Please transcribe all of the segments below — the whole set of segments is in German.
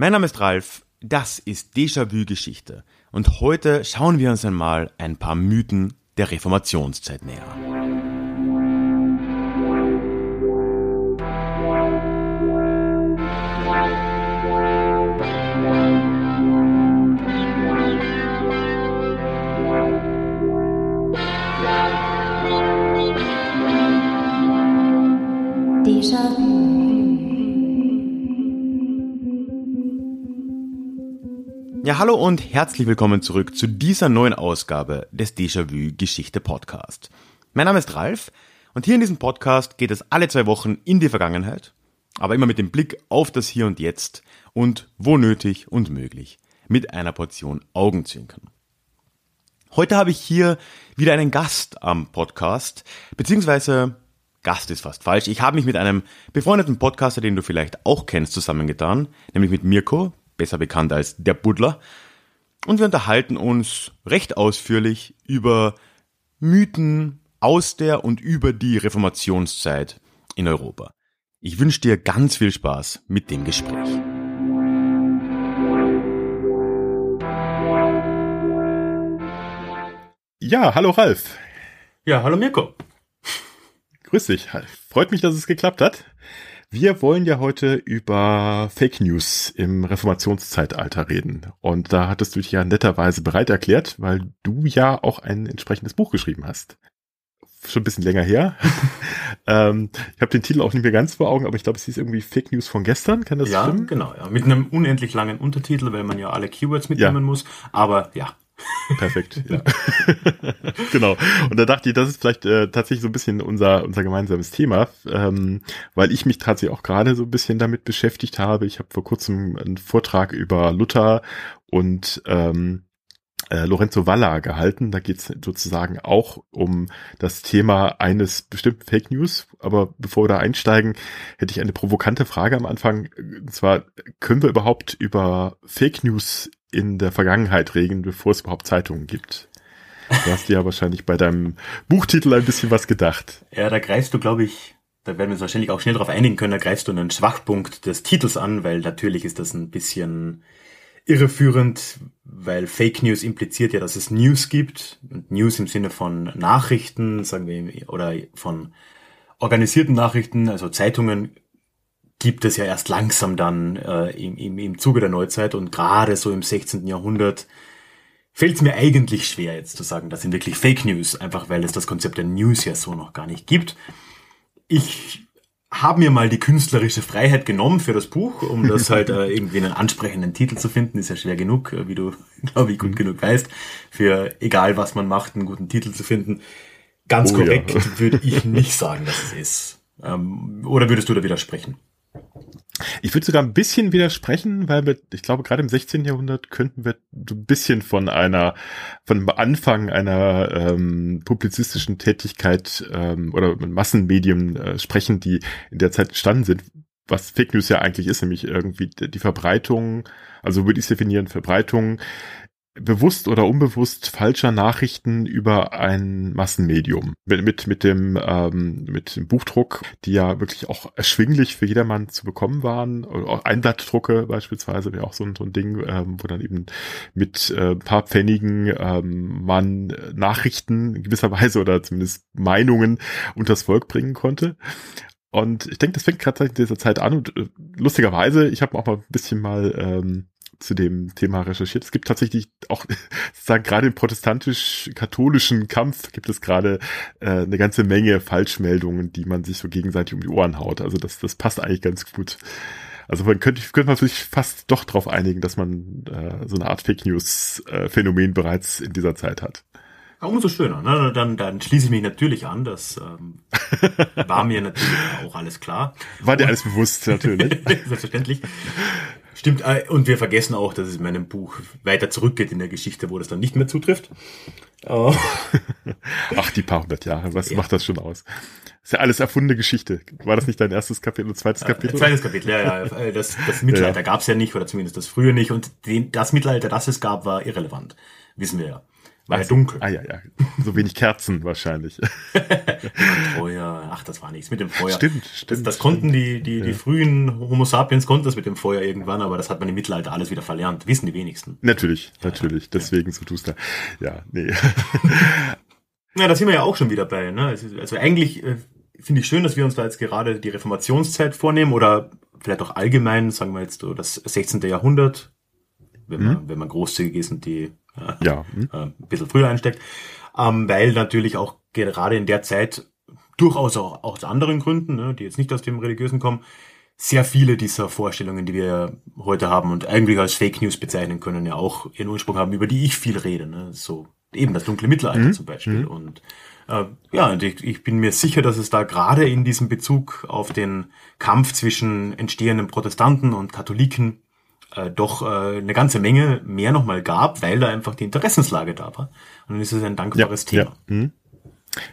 Mein Name ist Ralf, das ist Déjà-vu Geschichte und heute schauen wir uns einmal ein paar Mythen der Reformationszeit näher. Ja, hallo und herzlich willkommen zurück zu dieser neuen Ausgabe des Déjà-vu Geschichte Podcast. Mein Name ist Ralf und hier in diesem Podcast geht es alle zwei Wochen in die Vergangenheit, aber immer mit dem Blick auf das Hier und Jetzt und wo nötig und möglich mit einer Portion Augenzwinkern. Heute habe ich hier wieder einen Gast am Podcast, beziehungsweise Gast ist fast falsch. Ich habe mich mit einem befreundeten Podcaster, den du vielleicht auch kennst, zusammengetan, nämlich mit Mirko, besser bekannt als der Buddler. Und wir unterhalten uns recht ausführlich über Mythen aus der und über die Reformationszeit in Europa. Ich wünsche dir ganz viel Spaß mit dem Gespräch. Ja, hallo Ralf. Ja, hallo Mirko. Grüß dich. Freut mich, dass es geklappt hat. Wir wollen ja heute über Fake News im Reformationszeitalter reden. Und da hattest du dich ja netterweise bereit erklärt, weil du ja auch ein entsprechendes Buch geschrieben hast. Schon ein bisschen länger her. ähm, ich habe den Titel auch nicht mehr ganz vor Augen, aber ich glaube, es hieß irgendwie Fake News von gestern. Kann das ja, stimmen? Ja, genau. Ja. Mit einem unendlich langen Untertitel, weil man ja alle Keywords mitnehmen ja. muss. Aber ja, Perfekt, ja. genau. Und da dachte ich, das ist vielleicht äh, tatsächlich so ein bisschen unser, unser gemeinsames Thema, ähm, weil ich mich tatsächlich auch gerade so ein bisschen damit beschäftigt habe. Ich habe vor kurzem einen Vortrag über Luther und ähm, äh, Lorenzo Valla gehalten. Da geht es sozusagen auch um das Thema eines bestimmten Fake News. Aber bevor wir da einsteigen, hätte ich eine provokante Frage am Anfang. Und zwar, können wir überhaupt über Fake News in der Vergangenheit regeln, bevor es überhaupt Zeitungen gibt? Du hast dir ja wahrscheinlich bei deinem Buchtitel ein bisschen was gedacht. Ja, da greifst du, glaube ich, da werden wir uns wahrscheinlich auch schnell darauf einigen können, da greifst du einen Schwachpunkt des Titels an, weil natürlich ist das ein bisschen irreführend, weil Fake News impliziert ja, dass es News gibt. Und News im Sinne von Nachrichten, sagen wir, oder von organisierten Nachrichten, also Zeitungen gibt es ja erst langsam dann äh, im, im, im Zuge der Neuzeit und gerade so im 16. Jahrhundert fällt es mir eigentlich schwer jetzt zu sagen, das sind wirklich Fake News, einfach weil es das Konzept der News ja so noch gar nicht gibt. Ich habe mir mal die künstlerische Freiheit genommen für das Buch, um das halt äh, irgendwie einen ansprechenden Titel zu finden. Ist ja schwer genug, äh, wie du, glaube ich, gut mhm. genug weißt, für egal was man macht, einen guten Titel zu finden. Ganz oh, korrekt ja. würde ich nicht sagen, dass es ist. Ähm, oder würdest du da widersprechen? Ich würde sogar ein bisschen widersprechen, weil wir, ich glaube, gerade im 16. Jahrhundert könnten wir so ein bisschen von einer, von Anfang einer ähm, publizistischen Tätigkeit ähm, oder Massenmedien äh, sprechen, die in der Zeit entstanden sind, was Fake News ja eigentlich ist, nämlich irgendwie die Verbreitung, also würde ich es definieren, Verbreitung bewusst oder unbewusst falscher Nachrichten über ein Massenmedium. Mit, mit, mit dem, ähm, mit dem Buchdruck, die ja wirklich auch erschwinglich für jedermann zu bekommen waren. Oder auch Einblattdrucke beispielsweise wäre auch so ein, so ein Ding, ähm, wo dann eben mit äh, paar Pfennigen ähm, man Nachrichten in gewisser Weise oder zumindest Meinungen unters Volk bringen konnte. Und ich denke, das fängt gerade in dieser Zeit an und äh, lustigerweise, ich habe auch mal ein bisschen mal ähm, zu dem Thema recherchiert. Es gibt tatsächlich auch, sozusagen gerade im protestantisch-katholischen Kampf gibt es gerade äh, eine ganze Menge Falschmeldungen, die man sich so gegenseitig um die Ohren haut. Also das, das passt eigentlich ganz gut. Also man könnte, könnte man sich fast doch darauf einigen, dass man äh, so eine Art Fake News äh, Phänomen bereits in dieser Zeit hat. umso schöner. Ne? Dann, dann schließe ich mich natürlich an. Das ähm, war mir natürlich auch alles klar. War dir alles bewusst, natürlich. Selbstverständlich. Stimmt, äh, und wir vergessen auch, dass es in meinem Buch weiter zurückgeht in der Geschichte, wo das dann nicht mehr zutrifft. Oh. Ach, die paar hundert Jahre, was ja. macht das schon aus? ist ja alles erfundene Geschichte. War das nicht dein erstes Kapitel, zweites Kapitel? Äh, zweites Kapitel, ja, ja. Das, das Mittelalter ja, ja. gab es ja nicht, oder zumindest das frühe nicht. Und den, das Mittelalter, das es gab, war irrelevant. Wissen wir ja. War ja dunkel. Ah ja, ja. So wenig Kerzen wahrscheinlich. Feuer, ach, das war nichts mit dem Feuer. Stimmt, stimmt. Das, das konnten die, die, die frühen Homo sapiens konnten das mit dem Feuer irgendwann, aber das hat man im Mittelalter alles wieder verlernt. Wissen die wenigsten. Natürlich, natürlich. Deswegen so tust du. Ja, nee. Ja, da sind wir ja auch schon wieder bei. Ne? Also, eigentlich äh, finde ich schön, dass wir uns da jetzt gerade die Reformationszeit vornehmen oder vielleicht auch allgemein, sagen wir jetzt so das 16. Jahrhundert, wenn man, mhm. wenn man großzügig ist und die ja. Mhm. äh, ein bisschen früher einsteckt, ähm, weil natürlich auch gerade in der Zeit durchaus auch, auch aus anderen Gründen, ne, die jetzt nicht aus dem Religiösen kommen, sehr viele dieser Vorstellungen, die wir heute haben und eigentlich als Fake News bezeichnen können, ja auch ihren Ursprung haben, über die ich viel rede. Ne? So eben das dunkle Mittelalter mhm. zum Beispiel. Mhm. Und äh, ja, und ich, ich bin mir sicher, dass es da gerade in diesem Bezug auf den Kampf zwischen entstehenden Protestanten und Katholiken äh, doch äh, eine ganze Menge mehr nochmal gab, weil da einfach die Interessenslage da war. Und dann ist es ein dankbares ja, Thema. Ja. Mhm.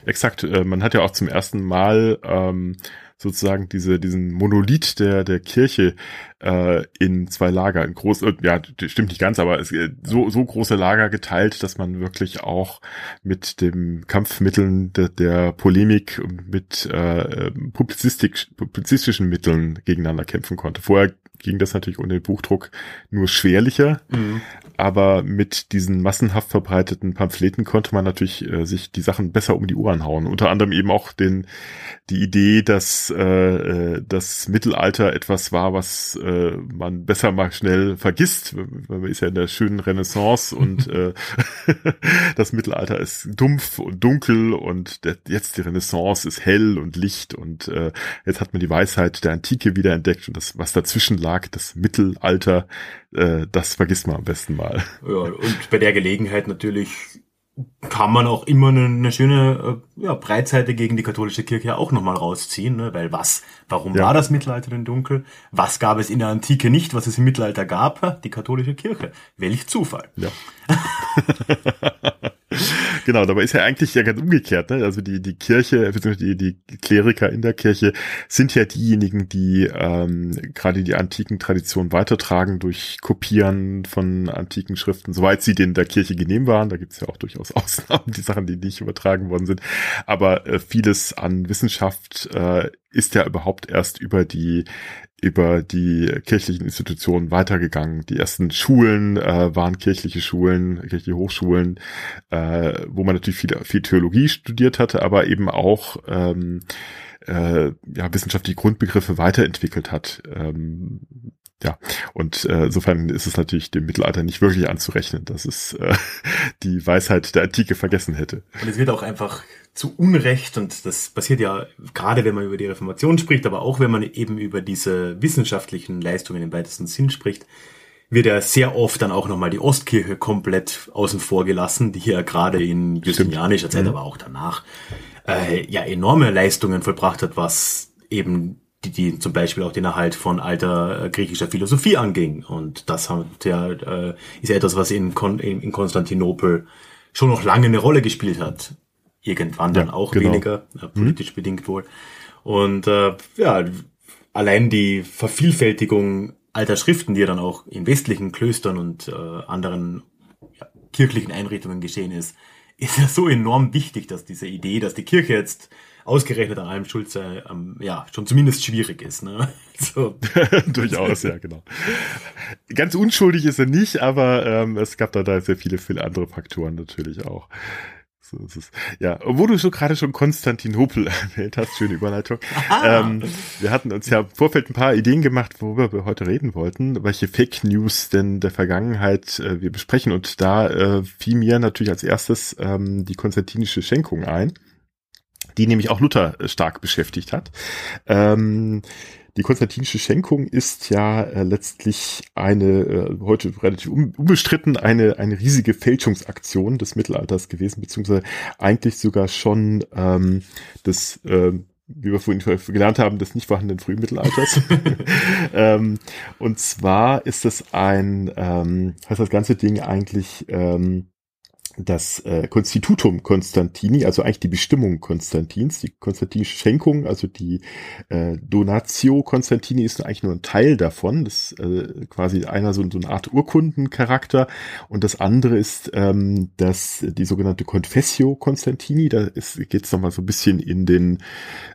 Exakt, äh, man hat ja auch zum ersten Mal ähm, sozusagen diese, diesen Monolith der, der Kirche äh, in zwei Lager, in groß, äh, ja, stimmt nicht ganz, aber es, äh, so, so große Lager geteilt, dass man wirklich auch mit dem Kampfmitteln de, der Polemik mit äh, Publizistik, publizistischen Mitteln gegeneinander kämpfen konnte. Vorher ging das natürlich ohne den Buchdruck nur schwerlicher. Mhm. Aber mit diesen massenhaft verbreiteten Pamphleten konnte man natürlich äh, sich die Sachen besser um die Ohren hauen. Unter anderem eben auch den, die Idee, dass äh, äh das Mittelalter etwas war, was äh, man besser mal schnell vergisst. Man ist ja in der schönen Renaissance und äh, das Mittelalter ist dumpf und dunkel und der, jetzt die Renaissance ist hell und Licht und äh, jetzt hat man die Weisheit der Antike wiederentdeckt und das, was dazwischen lag, das Mittelalter, äh, das vergisst man am besten mal. Ja, und bei der Gelegenheit natürlich kann man auch immer eine, eine schöne äh, ja, Breitseite gegen die katholische Kirche auch nochmal rausziehen, ne? weil was, warum ja. war das Mittelalter denn dunkel? Was gab es in der Antike nicht, was es im Mittelalter gab? Die katholische Kirche. Welch Zufall. Ja. genau, dabei ist ja eigentlich ja ganz umgekehrt. Ne? Also die, die Kirche, beziehungsweise die, die Kleriker in der Kirche sind ja diejenigen, die ähm, gerade die antiken Traditionen weitertragen durch Kopieren von antiken Schriften, soweit sie denen der Kirche genehm waren. Da gibt's ja auch durchaus Ausnahmen, die Sachen, die nicht übertragen worden sind. Aber äh, vieles an Wissenschaft äh, ist ja überhaupt erst über die über die kirchlichen Institutionen weitergegangen. Die ersten Schulen äh, waren kirchliche Schulen, kirchliche Hochschulen, äh, wo man natürlich viel, viel Theologie studiert hatte, aber eben auch ähm, äh, ja, wissenschaftliche Grundbegriffe weiterentwickelt hat. Ähm, ja, und äh, insofern ist es natürlich dem Mittelalter nicht wirklich anzurechnen, dass es äh, die Weisheit der Antike vergessen hätte. Und es wird auch einfach zu Unrecht, und das passiert ja gerade, wenn man über die Reformation spricht, aber auch wenn man eben über diese wissenschaftlichen Leistungen im weitesten Sinn spricht, wird ja sehr oft dann auch nochmal die Ostkirche komplett außen vor gelassen, die ja gerade in justinianischer Zeit, mhm. aber auch danach, äh, ja enorme Leistungen vollbracht hat, was eben die, die zum Beispiel auch den Erhalt von alter äh, griechischer Philosophie anging. Und das hat ja, äh, ist ja etwas, was in, Kon in Konstantinopel schon noch lange eine Rolle gespielt hat irgendwann dann auch genau. weniger, äh, politisch mhm. bedingt wohl. Und äh, ja, allein die Vervielfältigung alter Schriften, die ja dann auch in westlichen Klöstern und äh, anderen ja, kirchlichen Einrichtungen geschehen ist, ist ja so enorm wichtig, dass diese Idee, dass die Kirche jetzt ausgerechnet an allem schuld sei, ähm, ja, schon zumindest schwierig ist. Ne? So. Durchaus, ja, genau. Ganz unschuldig ist er nicht, aber ähm, es gab da, da sehr viele, viele andere Faktoren natürlich auch. So ist es. Ja, obwohl du so gerade schon Konstantinopel erwähnt hast, schöne Überleitung. Ähm, wir hatten uns ja im Vorfeld ein paar Ideen gemacht, worüber wir heute reden wollten, welche Fake News denn der Vergangenheit äh, wir besprechen. Und da äh, fiel mir natürlich als erstes ähm, die konstantinische Schenkung ein, die nämlich auch Luther äh, stark beschäftigt hat. Ähm, die konstantinische Schenkung ist ja äh, letztlich eine, äh, heute relativ unbestritten, eine, eine riesige Fälschungsaktion des Mittelalters gewesen, beziehungsweise eigentlich sogar schon ähm, des, äh, wie wir vorhin gelernt haben, des nicht vorhandenen Frühmittelalters. ähm, und zwar ist es ein, ähm, heißt das ganze Ding eigentlich ähm, das äh, Constitutum Constantini, also eigentlich die Bestimmung Konstantins, die konstantinische Schenkung, also die äh, Donatio Constantini ist eigentlich nur ein Teil davon. Das ist äh, quasi einer so, so eine Art Urkundencharakter und das andere ist ähm, das die sogenannte Confessio Constantini. Da geht es nochmal so ein bisschen in den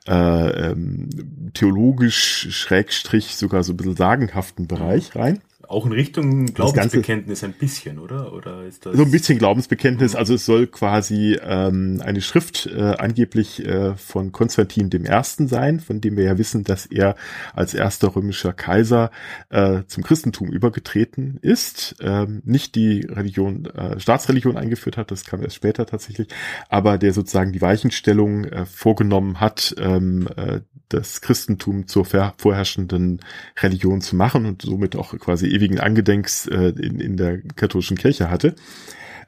äh, ähm, theologisch Schrägstrich sogar so ein bisschen sagenhaften Bereich rein. Auch in Richtung Glaubensbekenntnis ein bisschen, oder? Oder ist das so ein bisschen Glaubensbekenntnis? Also es soll quasi ähm, eine Schrift äh, angeblich äh, von Konstantin dem Ersten sein, von dem wir ja wissen, dass er als erster römischer Kaiser äh, zum Christentum übergetreten ist, ähm, nicht die Religion, äh, Staatsreligion eingeführt hat, das kam erst später tatsächlich, aber der sozusagen die Weichenstellung äh, vorgenommen hat, ähm, äh, das Christentum zur vorherrschenden Religion zu machen und somit auch quasi ewigen Angedenks äh, in, in der katholischen Kirche hatte.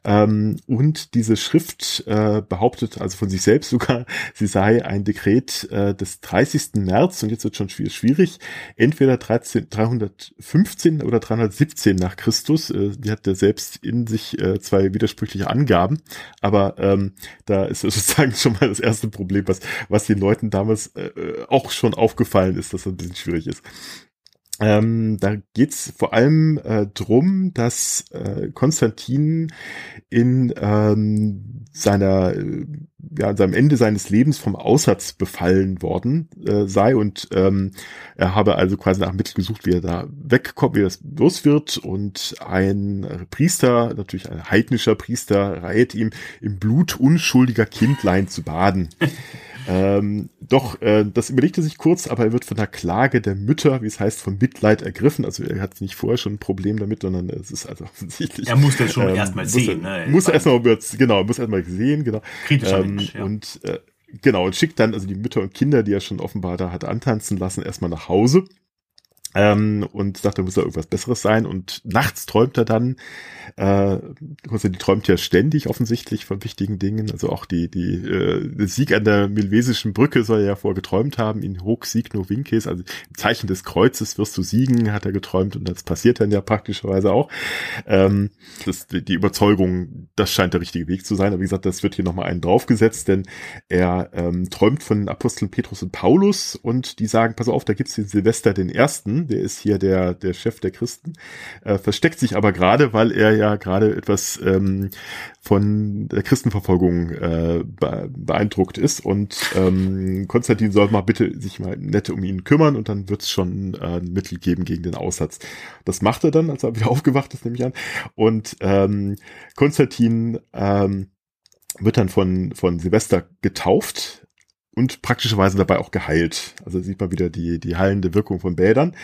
Ähm, und diese Schrift äh, behauptet also von sich selbst sogar, sie sei ein Dekret äh, des 30. März und jetzt wird schon schwierig, entweder 13, 315 oder 317 nach Christus. Äh, die hat er selbst in sich äh, zwei widersprüchliche Angaben, aber ähm, da ist sozusagen schon mal das erste Problem, was, was den Leuten damals äh, auch schon aufgefallen ist, dass das ein bisschen schwierig ist. Ähm, da geht's vor allem äh, drum, dass äh, Konstantin in ähm, seiner äh, ja, seinem Ende seines Lebens vom Aussatz befallen worden äh, sei und ähm, er habe also quasi nach Mittel gesucht, wie er da wegkommt, wie das los wird und ein Priester, natürlich ein heidnischer Priester, rät ihm im Blut unschuldiger Kindlein zu baden. Ähm, doch, äh, das überlegte sich kurz, aber er wird von der Klage der Mütter, wie es heißt, von Mitleid ergriffen. Also er hat nicht vorher schon ein Problem damit, sondern es ist also offensichtlich. Er muss das schon ähm, erstmal sehen. Er, ne? Muss er erstmal, genau, muss erstmal sehen, genau. Kritischer ähm, Mensch, ja. Und äh, genau, und schickt dann also die Mütter und Kinder, die er schon offenbar da hat antanzen lassen, erstmal nach Hause. Ähm, und sagt, da muss da irgendwas Besseres sein. Und nachts träumt er dann, äh, die träumt ja ständig offensichtlich von wichtigen Dingen. Also auch die, die, äh, Sieg an der Milvesischen Brücke soll er ja vorher geträumt haben. In hoc signo vinces, also im Zeichen des Kreuzes wirst du siegen, hat er geträumt. Und das passiert dann ja praktischerweise auch. Ähm, das, die Überzeugung, das scheint der richtige Weg zu sein. Aber wie gesagt, das wird hier nochmal einen draufgesetzt, denn er ähm, träumt von Aposteln Petrus und Paulus und die sagen, pass auf, da gibt's den Silvester den Ersten, der ist hier der, der Chef der Christen, äh, versteckt sich aber gerade, weil er ja gerade etwas ähm, von der Christenverfolgung äh, beeindruckt ist und ähm, Konstantin soll mal bitte sich mal nett um ihn kümmern und dann wird es schon äh, ein Mittel geben gegen den Aussatz. Das macht er dann, als er wieder aufgewacht ist, nehme ich an. Und ähm, Konstantin ähm, wird dann von, von Silvester getauft und praktischerweise dabei auch geheilt. Also sieht man wieder die, die heilende Wirkung von Bädern.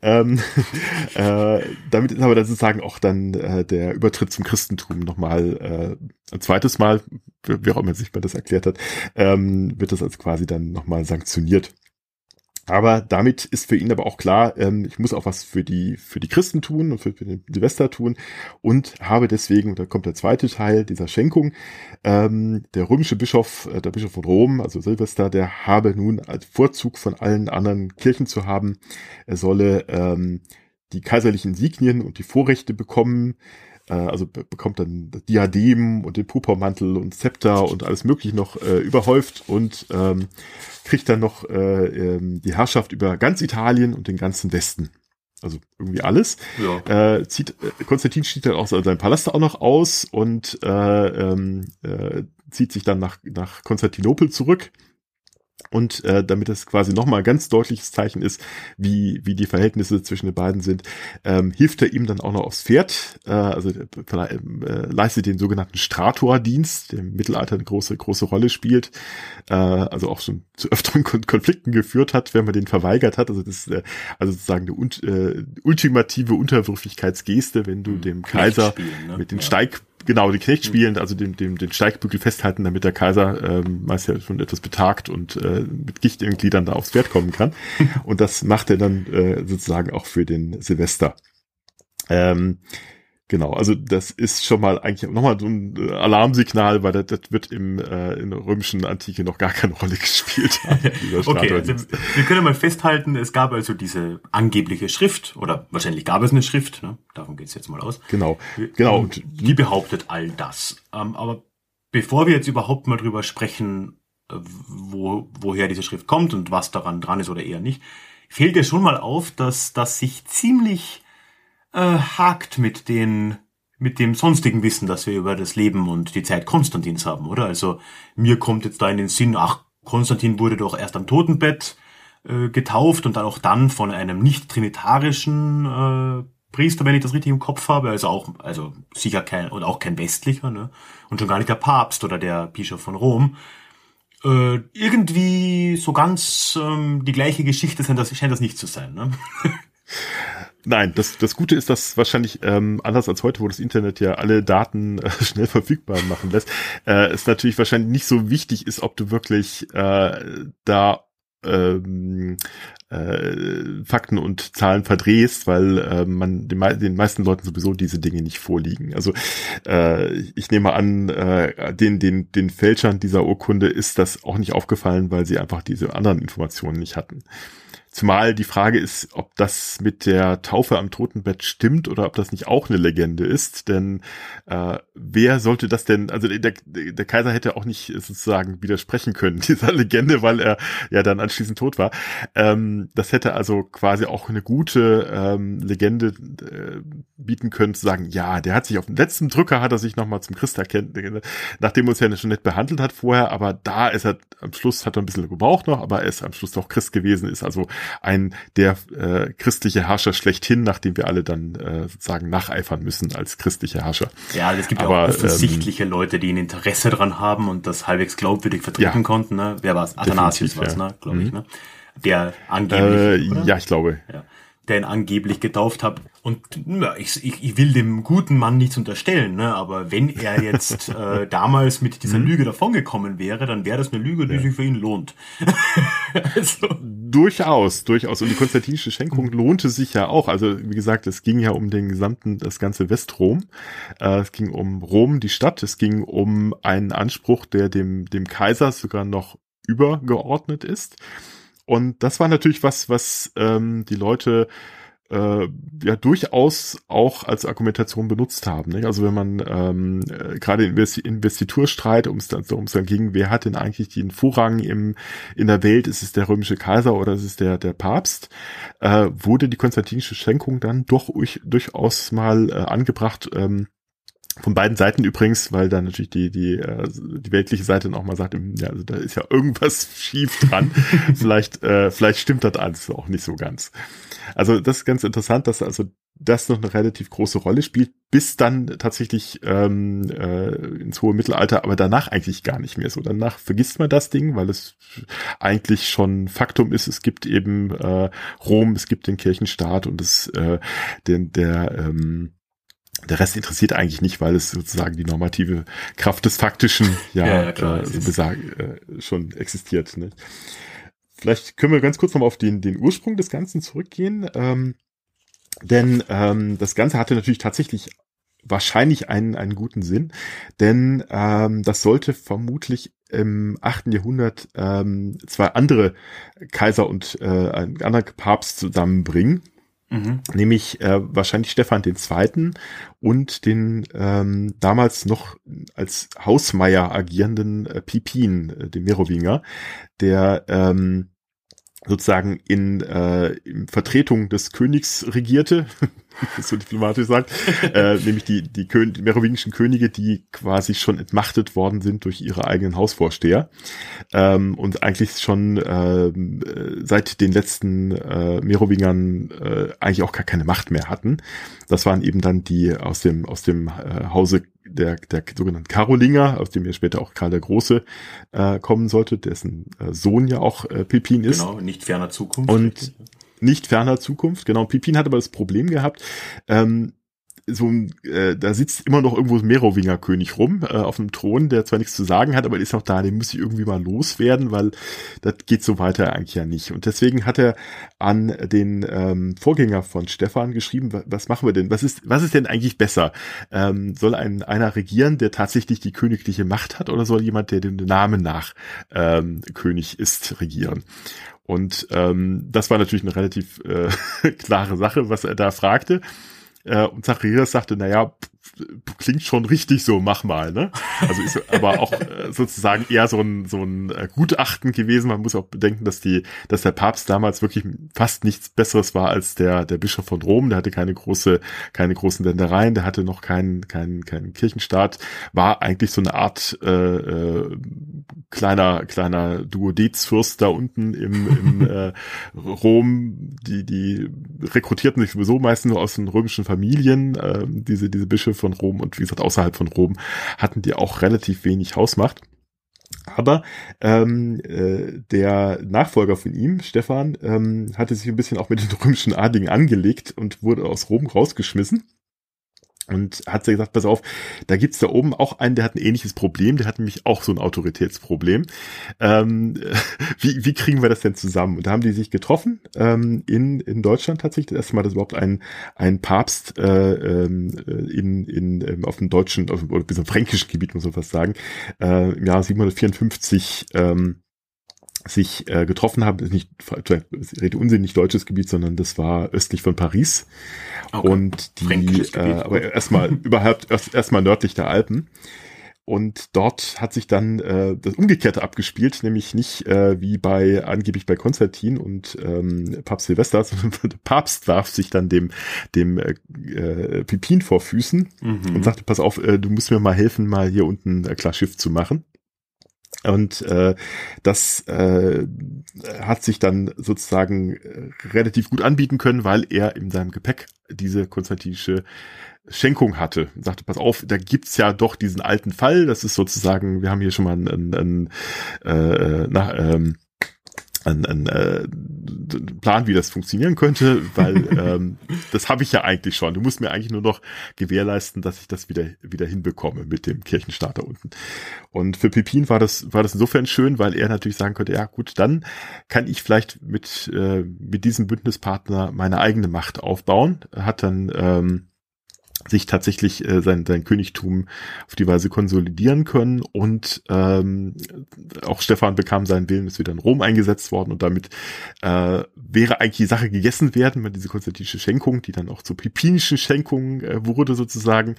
Ähm, äh, damit ist aber dann sozusagen auch dann äh, der Übertritt zum Christentum nochmal äh, ein zweites Mal, wie auch immer sich man das erklärt hat, ähm, wird das also quasi dann nochmal sanktioniert. Aber damit ist für ihn aber auch klar, ähm, ich muss auch was für die, für die Christen tun und für, für den Silvester tun. Und habe deswegen, und da kommt der zweite Teil dieser Schenkung, ähm, der römische Bischof, äh, der Bischof von Rom, also Silvester, der habe nun als Vorzug von allen anderen Kirchen zu haben, er solle ähm, die kaiserlichen Signien und die Vorrechte bekommen, also bekommt dann Diadem und den Purpurmantel und Zepter und alles mögliche noch äh, überhäuft und ähm, kriegt dann noch äh, ähm, die Herrschaft über ganz Italien und den ganzen Westen. Also irgendwie alles. Ja. Äh, zieht, äh, Konstantin steht dann auch seinen Palast auch noch aus und äh, ähm, äh, zieht sich dann nach, nach Konstantinopel zurück und äh, damit das quasi nochmal ein ganz deutliches Zeichen ist, wie, wie die Verhältnisse zwischen den beiden sind, ähm, hilft er ihm dann auch noch aufs Pferd, äh, also äh, äh, leistet den sogenannten Stratordienst, der im Mittelalter eine große, große Rolle spielt, äh, also auch schon zu öfteren Kon Konflikten geführt hat, wenn man den verweigert hat. Also das ist äh, also sozusagen eine äh, ultimative Unterwürfigkeitsgeste, wenn du mhm. dem Kaiser ne? mit den ja. Steig genau, die Knecht spielen, also den, den, den Steigbügel festhalten, damit der Kaiser ähm, meist ja schon etwas betagt und äh, mit Gicht in Gliedern da aufs Pferd kommen kann. und das macht er dann äh, sozusagen auch für den Silvester. Ähm, Genau, also das ist schon mal eigentlich nochmal so ein äh, Alarmsignal, weil das, das wird im, äh, in der römischen Antike noch gar keine Rolle gespielt. okay, also wir können mal festhalten, es gab also diese angebliche Schrift, oder wahrscheinlich gab es eine Schrift, ne? davon geht's jetzt mal aus. Genau, genau. Und die behauptet all das. Ähm, aber bevor wir jetzt überhaupt mal drüber sprechen, wo, woher diese Schrift kommt und was daran dran ist oder eher nicht, fehlt dir schon mal auf, dass das sich ziemlich äh, hakt mit den mit dem sonstigen Wissen, das wir über das Leben und die Zeit Konstantins haben, oder? Also mir kommt jetzt da in den Sinn, ach, Konstantin wurde doch erst am Totenbett äh, getauft und dann auch dann von einem nicht trinitarischen äh, Priester, wenn ich das richtig im Kopf habe, also auch, also sicher kein und auch kein westlicher, ne? Und schon gar nicht der Papst oder der Bischof von Rom. Äh, irgendwie so ganz ähm, die gleiche Geschichte scheint das, scheint das nicht zu sein, ne? Nein, das, das Gute ist, dass wahrscheinlich ähm, anders als heute, wo das Internet ja alle Daten äh, schnell verfügbar machen lässt, äh, es natürlich wahrscheinlich nicht so wichtig ist, ob du wirklich äh, da ähm, äh, Fakten und Zahlen verdrehst, weil äh, man den, den meisten Leuten sowieso diese Dinge nicht vorliegen. Also äh, ich nehme an, äh, den, den, den Fälschern dieser Urkunde ist das auch nicht aufgefallen, weil sie einfach diese anderen Informationen nicht hatten. Zumal die Frage ist, ob das mit der Taufe am Totenbett stimmt oder ob das nicht auch eine Legende ist. Denn äh, wer sollte das denn, also der, der Kaiser hätte auch nicht sozusagen widersprechen können, dieser Legende, weil er ja dann anschließend tot war. Ähm, das hätte also quasi auch eine gute ähm, Legende äh, bieten können, zu sagen, ja, der hat sich auf den letzten Drücker, hat er sich nochmal zum Christ erkennt, nachdem er uns ja schon nett behandelt hat vorher, aber da ist er am Schluss, hat er ein bisschen gebraucht noch, aber er ist am Schluss doch Christ gewesen, ist also ein der äh, christliche Herrscher schlechthin, nachdem wir alle dann äh, sozusagen nacheifern müssen als christliche Herrscher. Ja, es gibt Aber, ja auch offensichtliche ähm, Leute, die ein Interesse dran haben und das halbwegs glaubwürdig vertreten ja, konnten. Ne? Wer war es? Athanasius war es, ne? glaube mhm. ich. Ne? Der angeblich. Äh, ja, ich glaube. Ja der ihn angeblich getauft hat. Und ja, ich, ich, ich will dem guten Mann nichts unterstellen, ne? aber wenn er jetzt äh, damals mit dieser mhm. Lüge davongekommen wäre, dann wäre das eine Lüge, die ja. sich für ihn lohnt. also. Durchaus, durchaus. Und die konstantinische Schenkung lohnte sich ja auch. Also wie gesagt, es ging ja um den gesamten, das ganze Westrom. Äh, es ging um Rom, die Stadt. Es ging um einen Anspruch, der dem, dem Kaiser sogar noch übergeordnet ist. Und das war natürlich was, was ähm, die Leute äh, ja durchaus auch als Argumentation benutzt haben. Nicht? Also wenn man ähm, äh, gerade Investi Investiturstreit, um es dann, um es dann ging, wer hat denn eigentlich den Vorrang im, in der Welt? Ist es der römische Kaiser oder ist es der, der Papst? Äh, wurde die konstantinische Schenkung dann doch durch, durchaus mal äh, angebracht, ähm, von beiden Seiten übrigens, weil da natürlich die, die, äh, die weltliche Seite noch mal sagt, ja, also da ist ja irgendwas schief dran. vielleicht, äh, vielleicht stimmt das alles auch nicht so ganz. Also das ist ganz interessant, dass also das noch eine relativ große Rolle spielt, bis dann tatsächlich ähm, äh, ins hohe Mittelalter, aber danach eigentlich gar nicht mehr so. Danach vergisst man das Ding, weil es eigentlich schon Faktum ist. Es gibt eben äh, Rom, es gibt den Kirchenstaat und es äh, den der ähm, der Rest interessiert eigentlich nicht, weil es sozusagen die normative Kraft des Faktischen ja, ja, klar, äh, so äh, schon existiert. Ne? Vielleicht können wir ganz kurz nochmal auf den, den Ursprung des Ganzen zurückgehen. Ähm, denn ähm, das Ganze hatte natürlich tatsächlich wahrscheinlich einen, einen guten Sinn, denn ähm, das sollte vermutlich im achten Jahrhundert ähm, zwei andere Kaiser und äh, einen anderen Papst zusammenbringen. Mhm. Nämlich äh, wahrscheinlich Stefan den Zweiten und den ähm, damals noch als Hausmeier agierenden äh, Pipin, äh, den Merowinger, der ähm, sozusagen in, äh, in Vertretung des Königs regierte, so diplomatisch sagt, äh, nämlich die, die, Kön die merowingischen Könige, die quasi schon entmachtet worden sind durch ihre eigenen Hausvorsteher ähm, und eigentlich schon äh, seit den letzten äh, Merowingern äh, eigentlich auch gar keine Macht mehr hatten. Das waren eben dann die aus dem, aus dem äh, Hause der, der sogenannten Karolinger, aus dem ja später auch Karl der Große äh, kommen sollte, dessen äh, Sohn ja auch äh, Pipin ist. Genau, nicht ferner Zukunft. Und nicht ferner Zukunft, genau. Pipin hat aber das Problem gehabt, ähm, so ein, äh, da sitzt immer noch irgendwo ein Merowinger König rum äh, auf dem Thron, der zwar nichts zu sagen hat, aber ist noch da, den muss ich irgendwie mal loswerden, weil das geht so weiter eigentlich ja nicht. Und deswegen hat er an den ähm, Vorgänger von Stefan geschrieben, was machen wir denn? Was ist, was ist denn eigentlich besser? Ähm, soll ein einer regieren, der tatsächlich die königliche Macht hat, oder soll jemand, der dem Namen nach ähm, König ist, regieren? Und ähm, das war natürlich eine relativ äh, klare Sache, was er da fragte. Äh, und Zacharias sagte, naja, klingt schon richtig so, mach mal, ne? Also ist aber auch äh, sozusagen eher so ein, so ein äh, Gutachten gewesen. Man muss auch bedenken, dass die, dass der Papst damals wirklich fast nichts Besseres war als der, der Bischof von Rom. Der hatte keine große, keine großen Ländereien, der hatte noch keinen, keinen, keinen Kirchenstaat, war eigentlich so eine Art äh, äh, kleiner, kleiner Duodezfürst da unten im, im äh, Rom. Die, die rekrutierten sich sowieso meistens nur aus den römischen Familien, äh, diese, diese Bischöfe von Rom und wie gesagt außerhalb von Rom hatten die auch relativ wenig Hausmacht. Aber ähm, äh, der Nachfolger von ihm, Stefan, ähm, hatte sich ein bisschen auch mit den römischen Adligen angelegt und wurde aus Rom rausgeschmissen und hat sie gesagt, pass auf, da gibt's da oben auch einen, der hat ein ähnliches Problem, der hat nämlich auch so ein Autoritätsproblem. Ähm, wie, wie kriegen wir das denn zusammen? Und da haben die sich getroffen ähm, in, in Deutschland tatsächlich, das erste Mal, dass überhaupt ein, ein Papst äh, ähm, in, in, ähm, auf dem deutschen, auf, oder bis im fränkischen Gebiet, muss man fast sagen, äh, im Jahr 754 ähm, sich äh, getroffen haben, nicht, ich rede Unsinn, nicht deutsches Gebiet, sondern das war östlich von Paris. Okay. Und die, äh, aber erstmal überhaupt erst erstmal nördlich der Alpen. Und dort hat sich dann äh, das Umgekehrte abgespielt, nämlich nicht äh, wie bei angeblich bei Konstantin und ähm, Papst Silvester, sondern der Papst warf sich dann dem dem äh, äh, Pipin vor Füßen mhm. und sagte: Pass auf, äh, du musst mir mal helfen, mal hier unten ein klar Schiff zu machen. Und äh, das äh, hat sich dann sozusagen äh, relativ gut anbieten können, weil er in seinem Gepäck diese konstantinische Schenkung hatte. Und sagte, pass auf, da gibt's ja doch diesen alten Fall. Das ist sozusagen, wir haben hier schon mal einen, einen, einen äh, nach, ähm, ein, ein äh, Plan, wie das funktionieren könnte, weil ähm, das habe ich ja eigentlich schon. Du musst mir eigentlich nur noch gewährleisten, dass ich das wieder wieder hinbekomme mit dem Kirchenstaat da unten. Und für Pepin war das war das insofern schön, weil er natürlich sagen könnte, ja gut, dann kann ich vielleicht mit äh, mit diesem Bündnispartner meine eigene Macht aufbauen. Hat dann ähm, sich tatsächlich äh, sein, sein Königtum auf die Weise konsolidieren können. Und ähm, auch Stefan bekam seinen Willen, ist wieder in Rom eingesetzt worden. Und damit äh, wäre eigentlich die Sache gegessen werden, wenn diese konstantinische Schenkung, die dann auch zur pipinischen Schenkung äh, wurde sozusagen,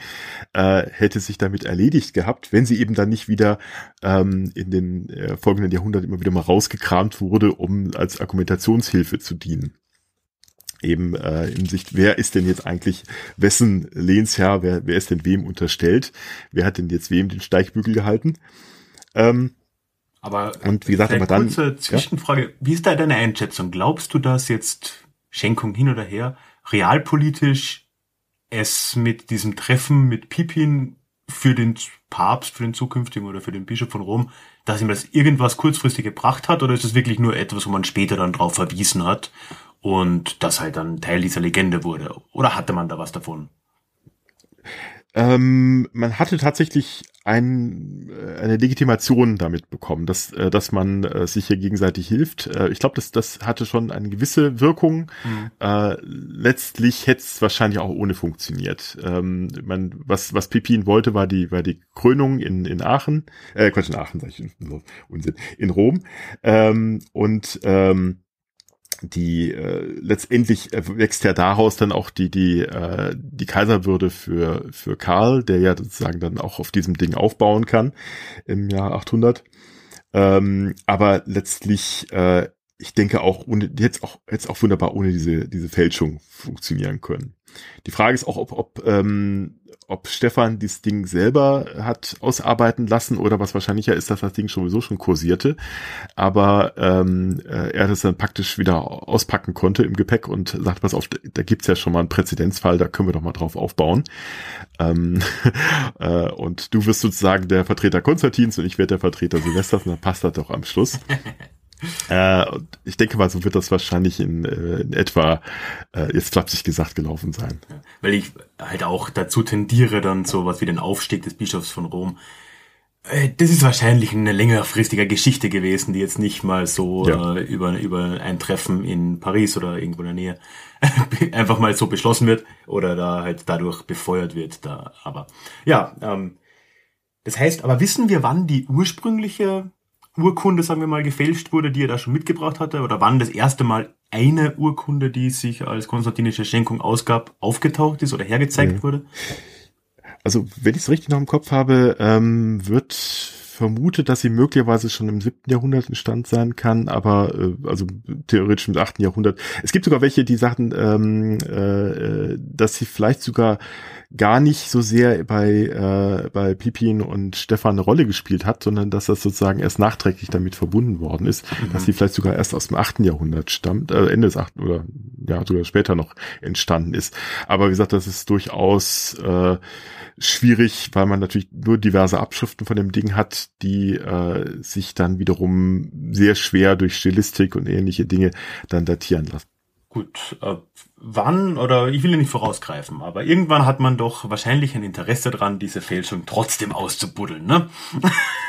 äh, hätte sich damit erledigt gehabt, wenn sie eben dann nicht wieder ähm, in den äh, folgenden Jahrhunderten immer wieder mal rausgekramt wurde, um als Argumentationshilfe zu dienen eben äh, in Sicht, wer ist denn jetzt eigentlich wessen Lehnsherr, wer, wer ist denn wem unterstellt, wer hat denn jetzt wem den Steigbügel gehalten. Ähm, aber und wie gesagt, aber dann kurze Zwischenfrage, ja? wie ist da deine Einschätzung? Glaubst du, dass jetzt Schenkung hin oder her realpolitisch es mit diesem Treffen mit Pipin für den Papst, für den zukünftigen oder für den Bischof von Rom, dass ihm das irgendwas kurzfristig gebracht hat oder ist es wirklich nur etwas, wo man später dann drauf verwiesen hat und das halt dann Teil dieser Legende wurde. Oder hatte man da was davon? Ähm, man hatte tatsächlich ein, äh, eine Legitimation damit bekommen, dass, äh, dass man äh, sich hier gegenseitig hilft. Äh, ich glaube, das, das hatte schon eine gewisse Wirkung. Mhm. Äh, letztlich hätte es wahrscheinlich auch ohne funktioniert. Ähm, man, was, was Pepin wollte, war die, war die Krönung in, in Aachen, äh, Quatsch, in Aachen, sag ich, Unsinn, in Rom. Ähm, und ähm, die äh, letztendlich wächst ja daraus dann auch die die äh, die Kaiserwürde für für Karl, der ja sozusagen dann auch auf diesem Ding aufbauen kann im Jahr 800. Ähm, aber letztlich, äh, ich denke auch ohne jetzt auch jetzt auch wunderbar ohne diese diese Fälschung funktionieren können. Die Frage ist auch, ob, ob ähm, ob Stefan dieses Ding selber hat ausarbeiten lassen oder was wahrscheinlicher ist, dass das Ding sowieso schon kursierte, aber ähm, äh, er das dann praktisch wieder auspacken konnte im Gepäck und sagt, pass auf, da gibt's ja schon mal einen Präzedenzfall, da können wir doch mal drauf aufbauen. Ähm, äh, und du wirst sozusagen der Vertreter Konstantins und ich werde der Vertreter Silvesters und dann passt das doch am Schluss. äh, ich denke mal, so wird das wahrscheinlich in, äh, in etwa, äh, jetzt flapsig gesagt, gelaufen sein. Ja, weil ich halt auch dazu tendiere, dann sowas wie den Aufstieg des Bischofs von Rom. Äh, das ist wahrscheinlich eine längerfristige Geschichte gewesen, die jetzt nicht mal so ja. äh, über, über ein Treffen in Paris oder irgendwo in der Nähe einfach mal so beschlossen wird oder da halt dadurch befeuert wird. Da, aber ja, ähm, das heißt, aber wissen wir, wann die ursprüngliche Urkunde, sagen wir mal, gefälscht wurde, die er da schon mitgebracht hatte? Oder wann das erste Mal eine Urkunde, die sich als konstantinische Schenkung ausgab, aufgetaucht ist oder hergezeigt mhm. wurde? Also, wenn ich es richtig noch im Kopf habe, ähm, wird vermutet, dass sie möglicherweise schon im siebten Jahrhundert entstand sein kann, aber äh, also theoretisch im achten Jahrhundert. Es gibt sogar welche, die sagten, ähm, äh, dass sie vielleicht sogar gar nicht so sehr bei, äh, bei Pipin und Stefan eine Rolle gespielt hat, sondern dass das sozusagen erst nachträglich damit verbunden worden ist, mhm. dass sie vielleicht sogar erst aus dem achten Jahrhundert stammt, äh, Ende des achten oder ja sogar später noch entstanden ist. Aber wie gesagt, das ist durchaus äh, schwierig, weil man natürlich nur diverse Abschriften von dem Ding hat, die äh, sich dann wiederum sehr schwer durch Stilistik und ähnliche Dinge dann datieren lassen. Gut, äh, wann oder ich will ja nicht vorausgreifen, aber irgendwann hat man doch wahrscheinlich ein Interesse dran, diese Fälschung trotzdem auszubuddeln, ne?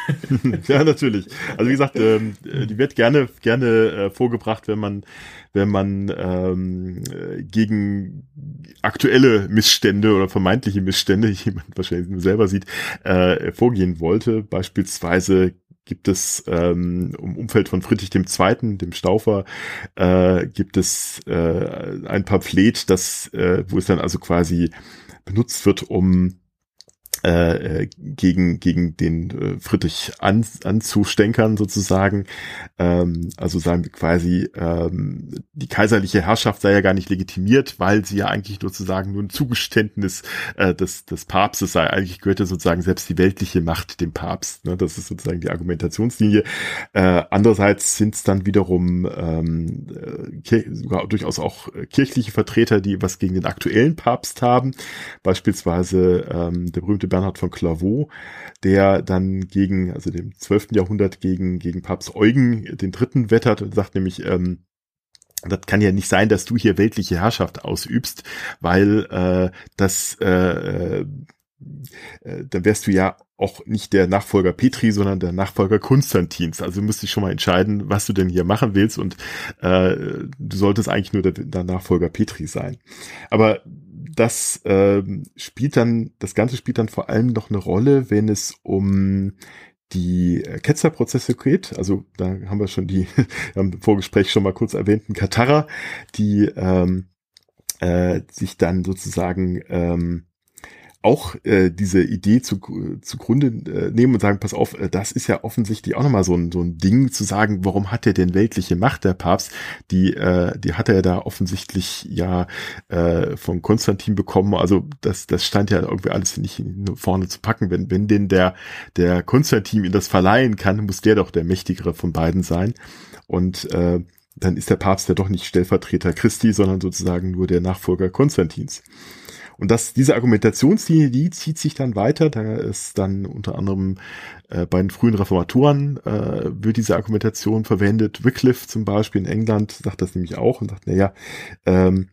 ja, natürlich. Also wie gesagt, ähm, die wird gerne gerne äh, vorgebracht, wenn man wenn man ähm, gegen aktuelle Missstände oder vermeintliche Missstände, die man wahrscheinlich selber sieht, äh, vorgehen wollte. Beispielsweise gibt es ähm, im Umfeld von Friedrich II., dem Staufer, äh, gibt es äh, ein Pamphlet, das, äh, wo es dann also quasi benutzt wird, um äh, gegen gegen den äh, Friedrich an, anzustänkern sozusagen. Ähm, also sagen wir quasi, ähm, die kaiserliche Herrschaft sei ja gar nicht legitimiert, weil sie ja eigentlich sozusagen nur ein Zugeständnis äh, des, des Papstes sei. Eigentlich gehörte sozusagen selbst die weltliche Macht dem Papst. Ne? Das ist sozusagen die Argumentationslinie. Äh, andererseits sind es dann wiederum ähm, äh, sogar durchaus auch kirchliche Vertreter, die was gegen den aktuellen Papst haben. Beispielsweise ähm, der berühmte Bernhard von Clairvaux, der dann gegen, also dem 12. Jahrhundert gegen, gegen Papst Eugen den Dritten wettert und sagt nämlich, ähm, das kann ja nicht sein, dass du hier weltliche Herrschaft ausübst, weil äh, das äh, äh, dann wärst du ja auch nicht der Nachfolger Petri, sondern der Nachfolger Konstantins. Also du musst dich schon mal entscheiden, was du denn hier machen willst und äh, du solltest eigentlich nur der, der Nachfolger Petri sein. Aber das äh, spielt dann, das Ganze spielt dann vor allem noch eine Rolle, wenn es um die Ketzerprozesse geht. Also da haben wir schon die, im Vorgespräch schon mal kurz erwähnten Katara, die ähm, äh, sich dann sozusagen ähm, auch äh, diese Idee zu, zugrunde äh, nehmen und sagen, pass auf, äh, das ist ja offensichtlich auch nochmal so ein, so ein Ding zu sagen, warum hat er denn weltliche Macht, der Papst? Die, äh, die hat er da offensichtlich ja äh, von Konstantin bekommen. Also das, das stand ja irgendwie alles nicht vorne zu packen. Wenn, wenn denn der, der Konstantin ihm das verleihen kann, muss der doch der mächtigere von beiden sein. Und äh, dann ist der Papst ja doch nicht Stellvertreter Christi, sondern sozusagen nur der Nachfolger Konstantins. Und das, diese Argumentationslinie, die zieht sich dann weiter. Da ist dann unter anderem äh, bei den frühen Reformatoren äh, wird diese Argumentation verwendet. Wycliffe zum Beispiel in England sagt das nämlich auch und sagt, naja, ähm,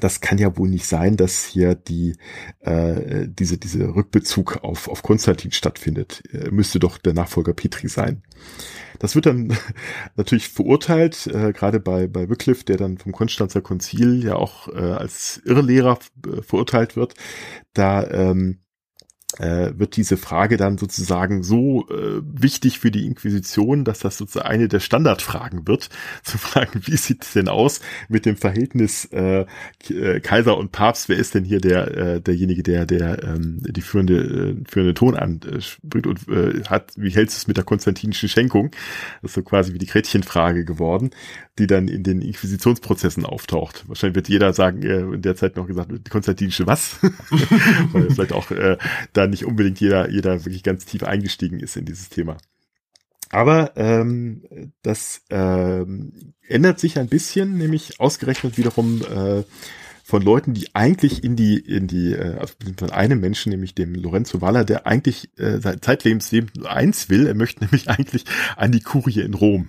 das kann ja wohl nicht sein, dass hier die äh, diese diese Rückbezug auf auf Konstantin stattfindet. Er müsste doch der Nachfolger Petri sein. Das wird dann natürlich verurteilt, äh, gerade bei, bei Wycliffe, der dann vom Konstanzer Konzil ja auch äh, als Irrlehrer äh, verurteilt wird. Da ähm, äh, wird diese Frage dann sozusagen so äh, wichtig für die Inquisition, dass das sozusagen eine der Standardfragen wird, zu fragen, wie sieht es denn aus mit dem Verhältnis äh, äh, Kaiser und Papst? Wer ist denn hier der äh, derjenige, der der ähm, die führende äh, führende Ton anspricht und äh, hat? Wie hältst du es mit der konstantinischen Schenkung? Das ist so quasi wie die Gretchenfrage geworden die dann in den Inquisitionsprozessen auftaucht. Wahrscheinlich wird jeder sagen, äh, in der Zeit noch gesagt, konstantinische was? Weil vielleicht auch äh, da nicht unbedingt jeder, jeder wirklich ganz tief eingestiegen ist in dieses Thema. Aber ähm, das ähm, ändert sich ein bisschen, nämlich ausgerechnet wiederum äh, von Leuten, die eigentlich in die, in die, äh, also von einem Menschen, nämlich dem Lorenzo Valla, der eigentlich äh, seit zeitlebens Leben eins will, er möchte nämlich eigentlich an die Kurie in Rom.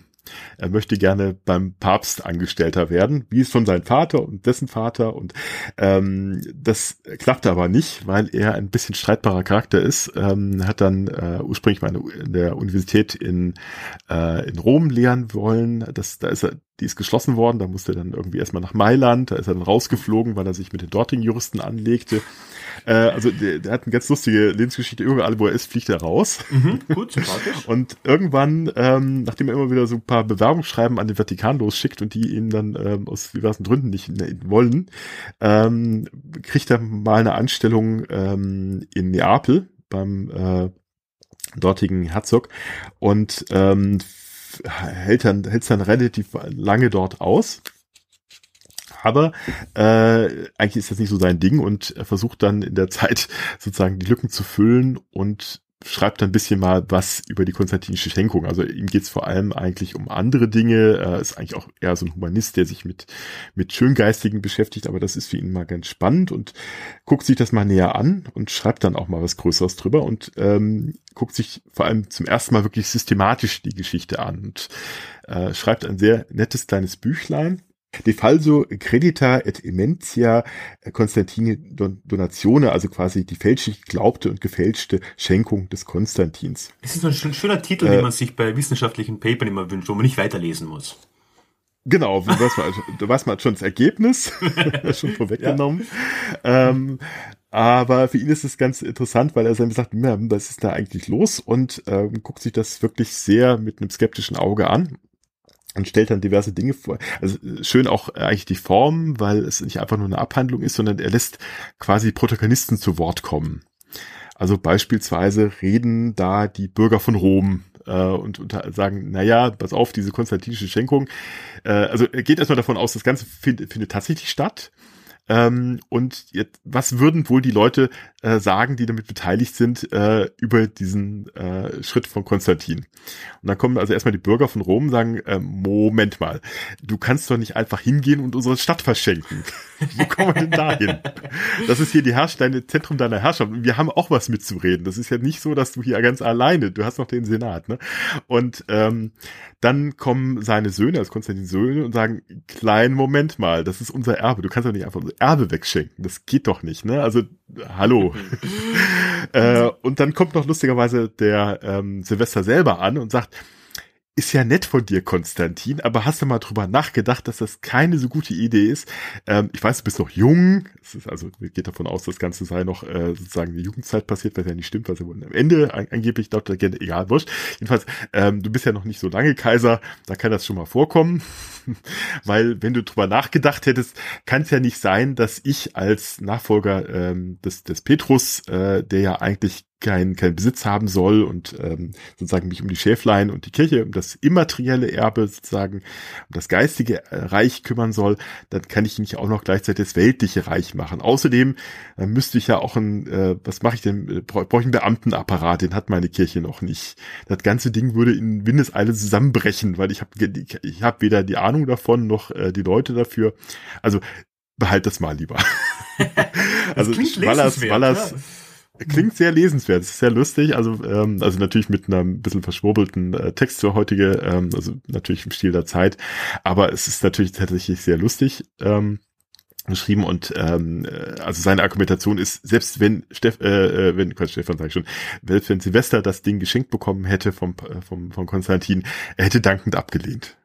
Er möchte gerne beim Papst Angestellter werden, wie es von seinem Vater und dessen Vater. Und ähm, das klappte aber nicht, weil er ein bisschen streitbarer Charakter ist. Ähm, hat dann äh, ursprünglich mal in der Universität in, äh, in Rom lehren wollen. Das, da ist er, die ist geschlossen worden, da musste er dann irgendwie erstmal nach Mailand, da ist er dann rausgeflogen, weil er sich mit den dortigen Juristen anlegte. Äh, also der, der hat eine ganz lustige Lebensgeschichte. Überall, wo er ist, fliegt er raus. Mhm, gut, sympathisch. und irgendwann, ähm, nachdem er immer wieder so ein paar Bewerbungsschreiben an den Vatikan losschickt und die ihn dann ähm, aus diversen Gründen nicht wollen, ähm, kriegt er mal eine Anstellung ähm, in Neapel beim äh, dortigen Herzog und ähm, hält dann hält dann relativ lange dort aus. Aber äh, eigentlich ist das nicht so sein Ding und er versucht dann in der Zeit sozusagen die Lücken zu füllen und schreibt ein bisschen mal was über die konstantinische Schenkung. Also ihm geht's vor allem eigentlich um andere Dinge. Er ist eigentlich auch eher so ein Humanist, der sich mit, mit Schöngeistigen beschäftigt, aber das ist für ihn mal ganz spannend und guckt sich das mal näher an und schreibt dann auch mal was Größeres drüber und ähm, guckt sich vor allem zum ersten Mal wirklich systematisch die Geschichte an und äh, schreibt ein sehr nettes kleines Büchlein, De falso credita et immentia Constantini Donatione, also quasi die fälschlich geglaubte und gefälschte Schenkung des Konstantins. Das ist ein schöner Titel, äh, den man sich bei wissenschaftlichen Papern immer wünscht, wo man nicht weiterlesen muss. Genau, du weißt mal, du weißt mal schon das Ergebnis, schon vorweggenommen. Ja. Ähm, aber für ihn ist es ganz interessant, weil er dann sagt, was ist da eigentlich los? Und ähm, guckt sich das wirklich sehr mit einem skeptischen Auge an und stellt dann diverse Dinge vor. Also schön auch eigentlich die Form, weil es nicht einfach nur eine Abhandlung ist, sondern er lässt quasi Protagonisten zu Wort kommen. Also beispielsweise reden da die Bürger von Rom äh, und, und sagen, naja, pass auf, diese konstantinische Schenkung. Äh, also er geht erstmal davon aus, das Ganze find, findet tatsächlich statt. Ähm, und jetzt, was würden wohl die Leute äh, sagen, die damit beteiligt sind, äh, über diesen äh, Schritt von Konstantin? Und dann kommen also erstmal die Bürger von Rom und sagen, äh, Moment mal, du kannst doch nicht einfach hingehen und unsere Stadt verschenken. Wo kommen wir denn da hin? Das ist hier die Herrsch deine Zentrum deiner Herrschaft. Wir haben auch was mitzureden. Das ist ja nicht so, dass du hier ganz alleine, du hast noch den Senat. Ne? Und ähm, dann kommen seine Söhne, also Konstantin Söhne, und sagen, kleinen Moment mal, das ist unser Erbe. Du kannst doch nicht einfach Erbe wegschenken. Das geht doch nicht. Ne? Also, hallo. äh, und dann kommt noch lustigerweise der ähm, Silvester selber an und sagt, ist ja nett von dir, Konstantin, aber hast du mal drüber nachgedacht, dass das keine so gute Idee ist? Ähm, ich weiß, du bist noch jung, es ist also geht davon aus, das Ganze sei noch äh, sozusagen die Jugendzeit passiert, was ja nicht stimmt, was ja am Ende an, angeblich laut der egal, wurscht. Jedenfalls, ähm, du bist ja noch nicht so lange Kaiser, da kann das schon mal vorkommen, weil wenn du drüber nachgedacht hättest, kann es ja nicht sein, dass ich als Nachfolger ähm, des, des Petrus, äh, der ja eigentlich kein, kein Besitz haben soll und ähm, sozusagen mich um die Schäflein und die Kirche, um das immaterielle Erbe sozusagen, um das geistige äh, Reich kümmern soll, dann kann ich nicht auch noch gleichzeitig das weltliche Reich machen. Außerdem äh, müsste ich ja auch ein, äh, was mache ich denn, äh, brauche ich einen Beamtenapparat, den hat meine Kirche noch nicht. Das ganze Ding würde in Windeseile zusammenbrechen, weil ich habe ich hab weder die Ahnung davon noch äh, die Leute dafür. Also behalt das mal lieber. also Wallers, Wallers, ja Klingt sehr lesenswert, ist sehr lustig, also ähm, also natürlich mit einem bisschen verschwurbelten äh, Text für heutige, ähm, also natürlich im Stil der Zeit, aber es ist natürlich tatsächlich sehr lustig ähm, geschrieben und ähm, äh, also seine Argumentation ist, selbst wenn Steff, äh, äh wenn Quatsch, Stefan sag ich schon, selbst wenn Silvester das Ding geschenkt bekommen hätte vom äh, vom von Konstantin, er hätte dankend abgelehnt.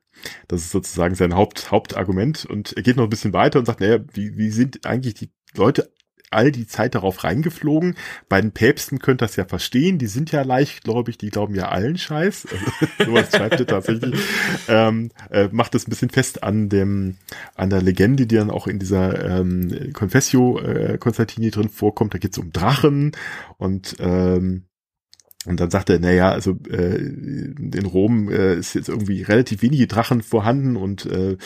Das ist sozusagen sein Haupt, Hauptargument und er geht noch ein bisschen weiter und sagt, naja, wie, wie sind eigentlich die Leute all die Zeit darauf reingeflogen. Bei den Päpsten könnt ihr das ja verstehen, die sind ja leichtgläubig, die glauben ja allen Scheiß. Also, sowas schreibt ihr tatsächlich. Ähm, äh, macht das ein bisschen fest an dem, an der Legende, die dann auch in dieser ähm, Confessio äh, Konstantini drin vorkommt. Da geht es um Drachen und ähm, und dann sagt er, naja, also äh, in Rom äh, ist jetzt irgendwie relativ wenige Drachen vorhanden und äh,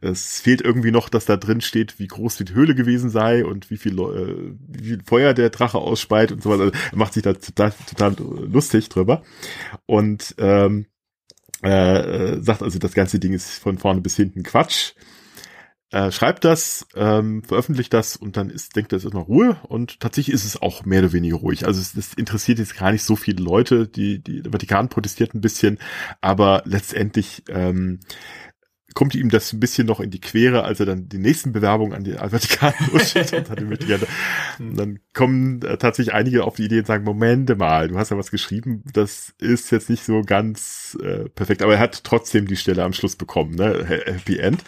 es fehlt irgendwie noch, dass da drin steht, wie groß die Höhle gewesen sei und wie viel, äh, wie viel Feuer der Drache ausspeit und so weiter. Also er macht sich da total, total lustig drüber. Und ähm, äh, sagt also, das ganze Ding ist von vorne bis hinten Quatsch. Äh, schreibt das, ähm, veröffentlicht das und dann ist, denkt er, es ist immer Ruhe und tatsächlich ist es auch mehr oder weniger ruhig. Also es, es interessiert jetzt gar nicht so viele Leute, die, die der Vatikan protestiert ein bisschen, aber letztendlich ähm, kommt ihm das ein bisschen noch in die Quere, als er dann die nächsten Bewerbungen an die Vatikan losschickt und hat Und dann kommen äh, tatsächlich einige auf die Idee und sagen, Momente mal, du hast ja was geschrieben, das ist jetzt nicht so ganz äh, perfekt, aber er hat trotzdem die Stelle am Schluss bekommen, ne? Happy End.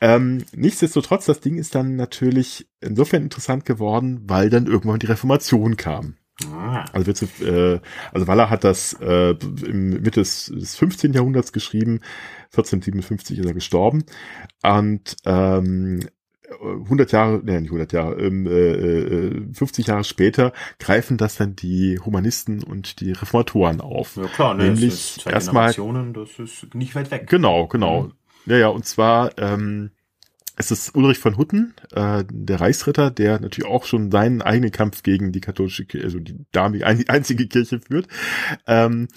Ähm, nichtsdestotrotz, das Ding ist dann natürlich insofern interessant geworden, weil dann irgendwann die Reformation kam. Ah. Also, äh, also Waller hat das äh, im Mitte des, des 15. Jahrhunderts geschrieben, 1457 ist er gestorben und ähm, 100 Jahre, nee, nicht 100 Jahre, ähm, äh, 50 äh, Jahre später greifen das dann die Humanisten und die Reformatoren auf. Ja klar, ne, nämlich erstmal, das ist nicht weit weg. Genau, genau. Mhm. Ja, ja, und zwar ähm, es ist Ulrich von Hutten, äh, der Reichsritter, der natürlich auch schon seinen eigenen Kampf gegen die katholische Kirche, also die damalige einzige Kirche führt. Ähm,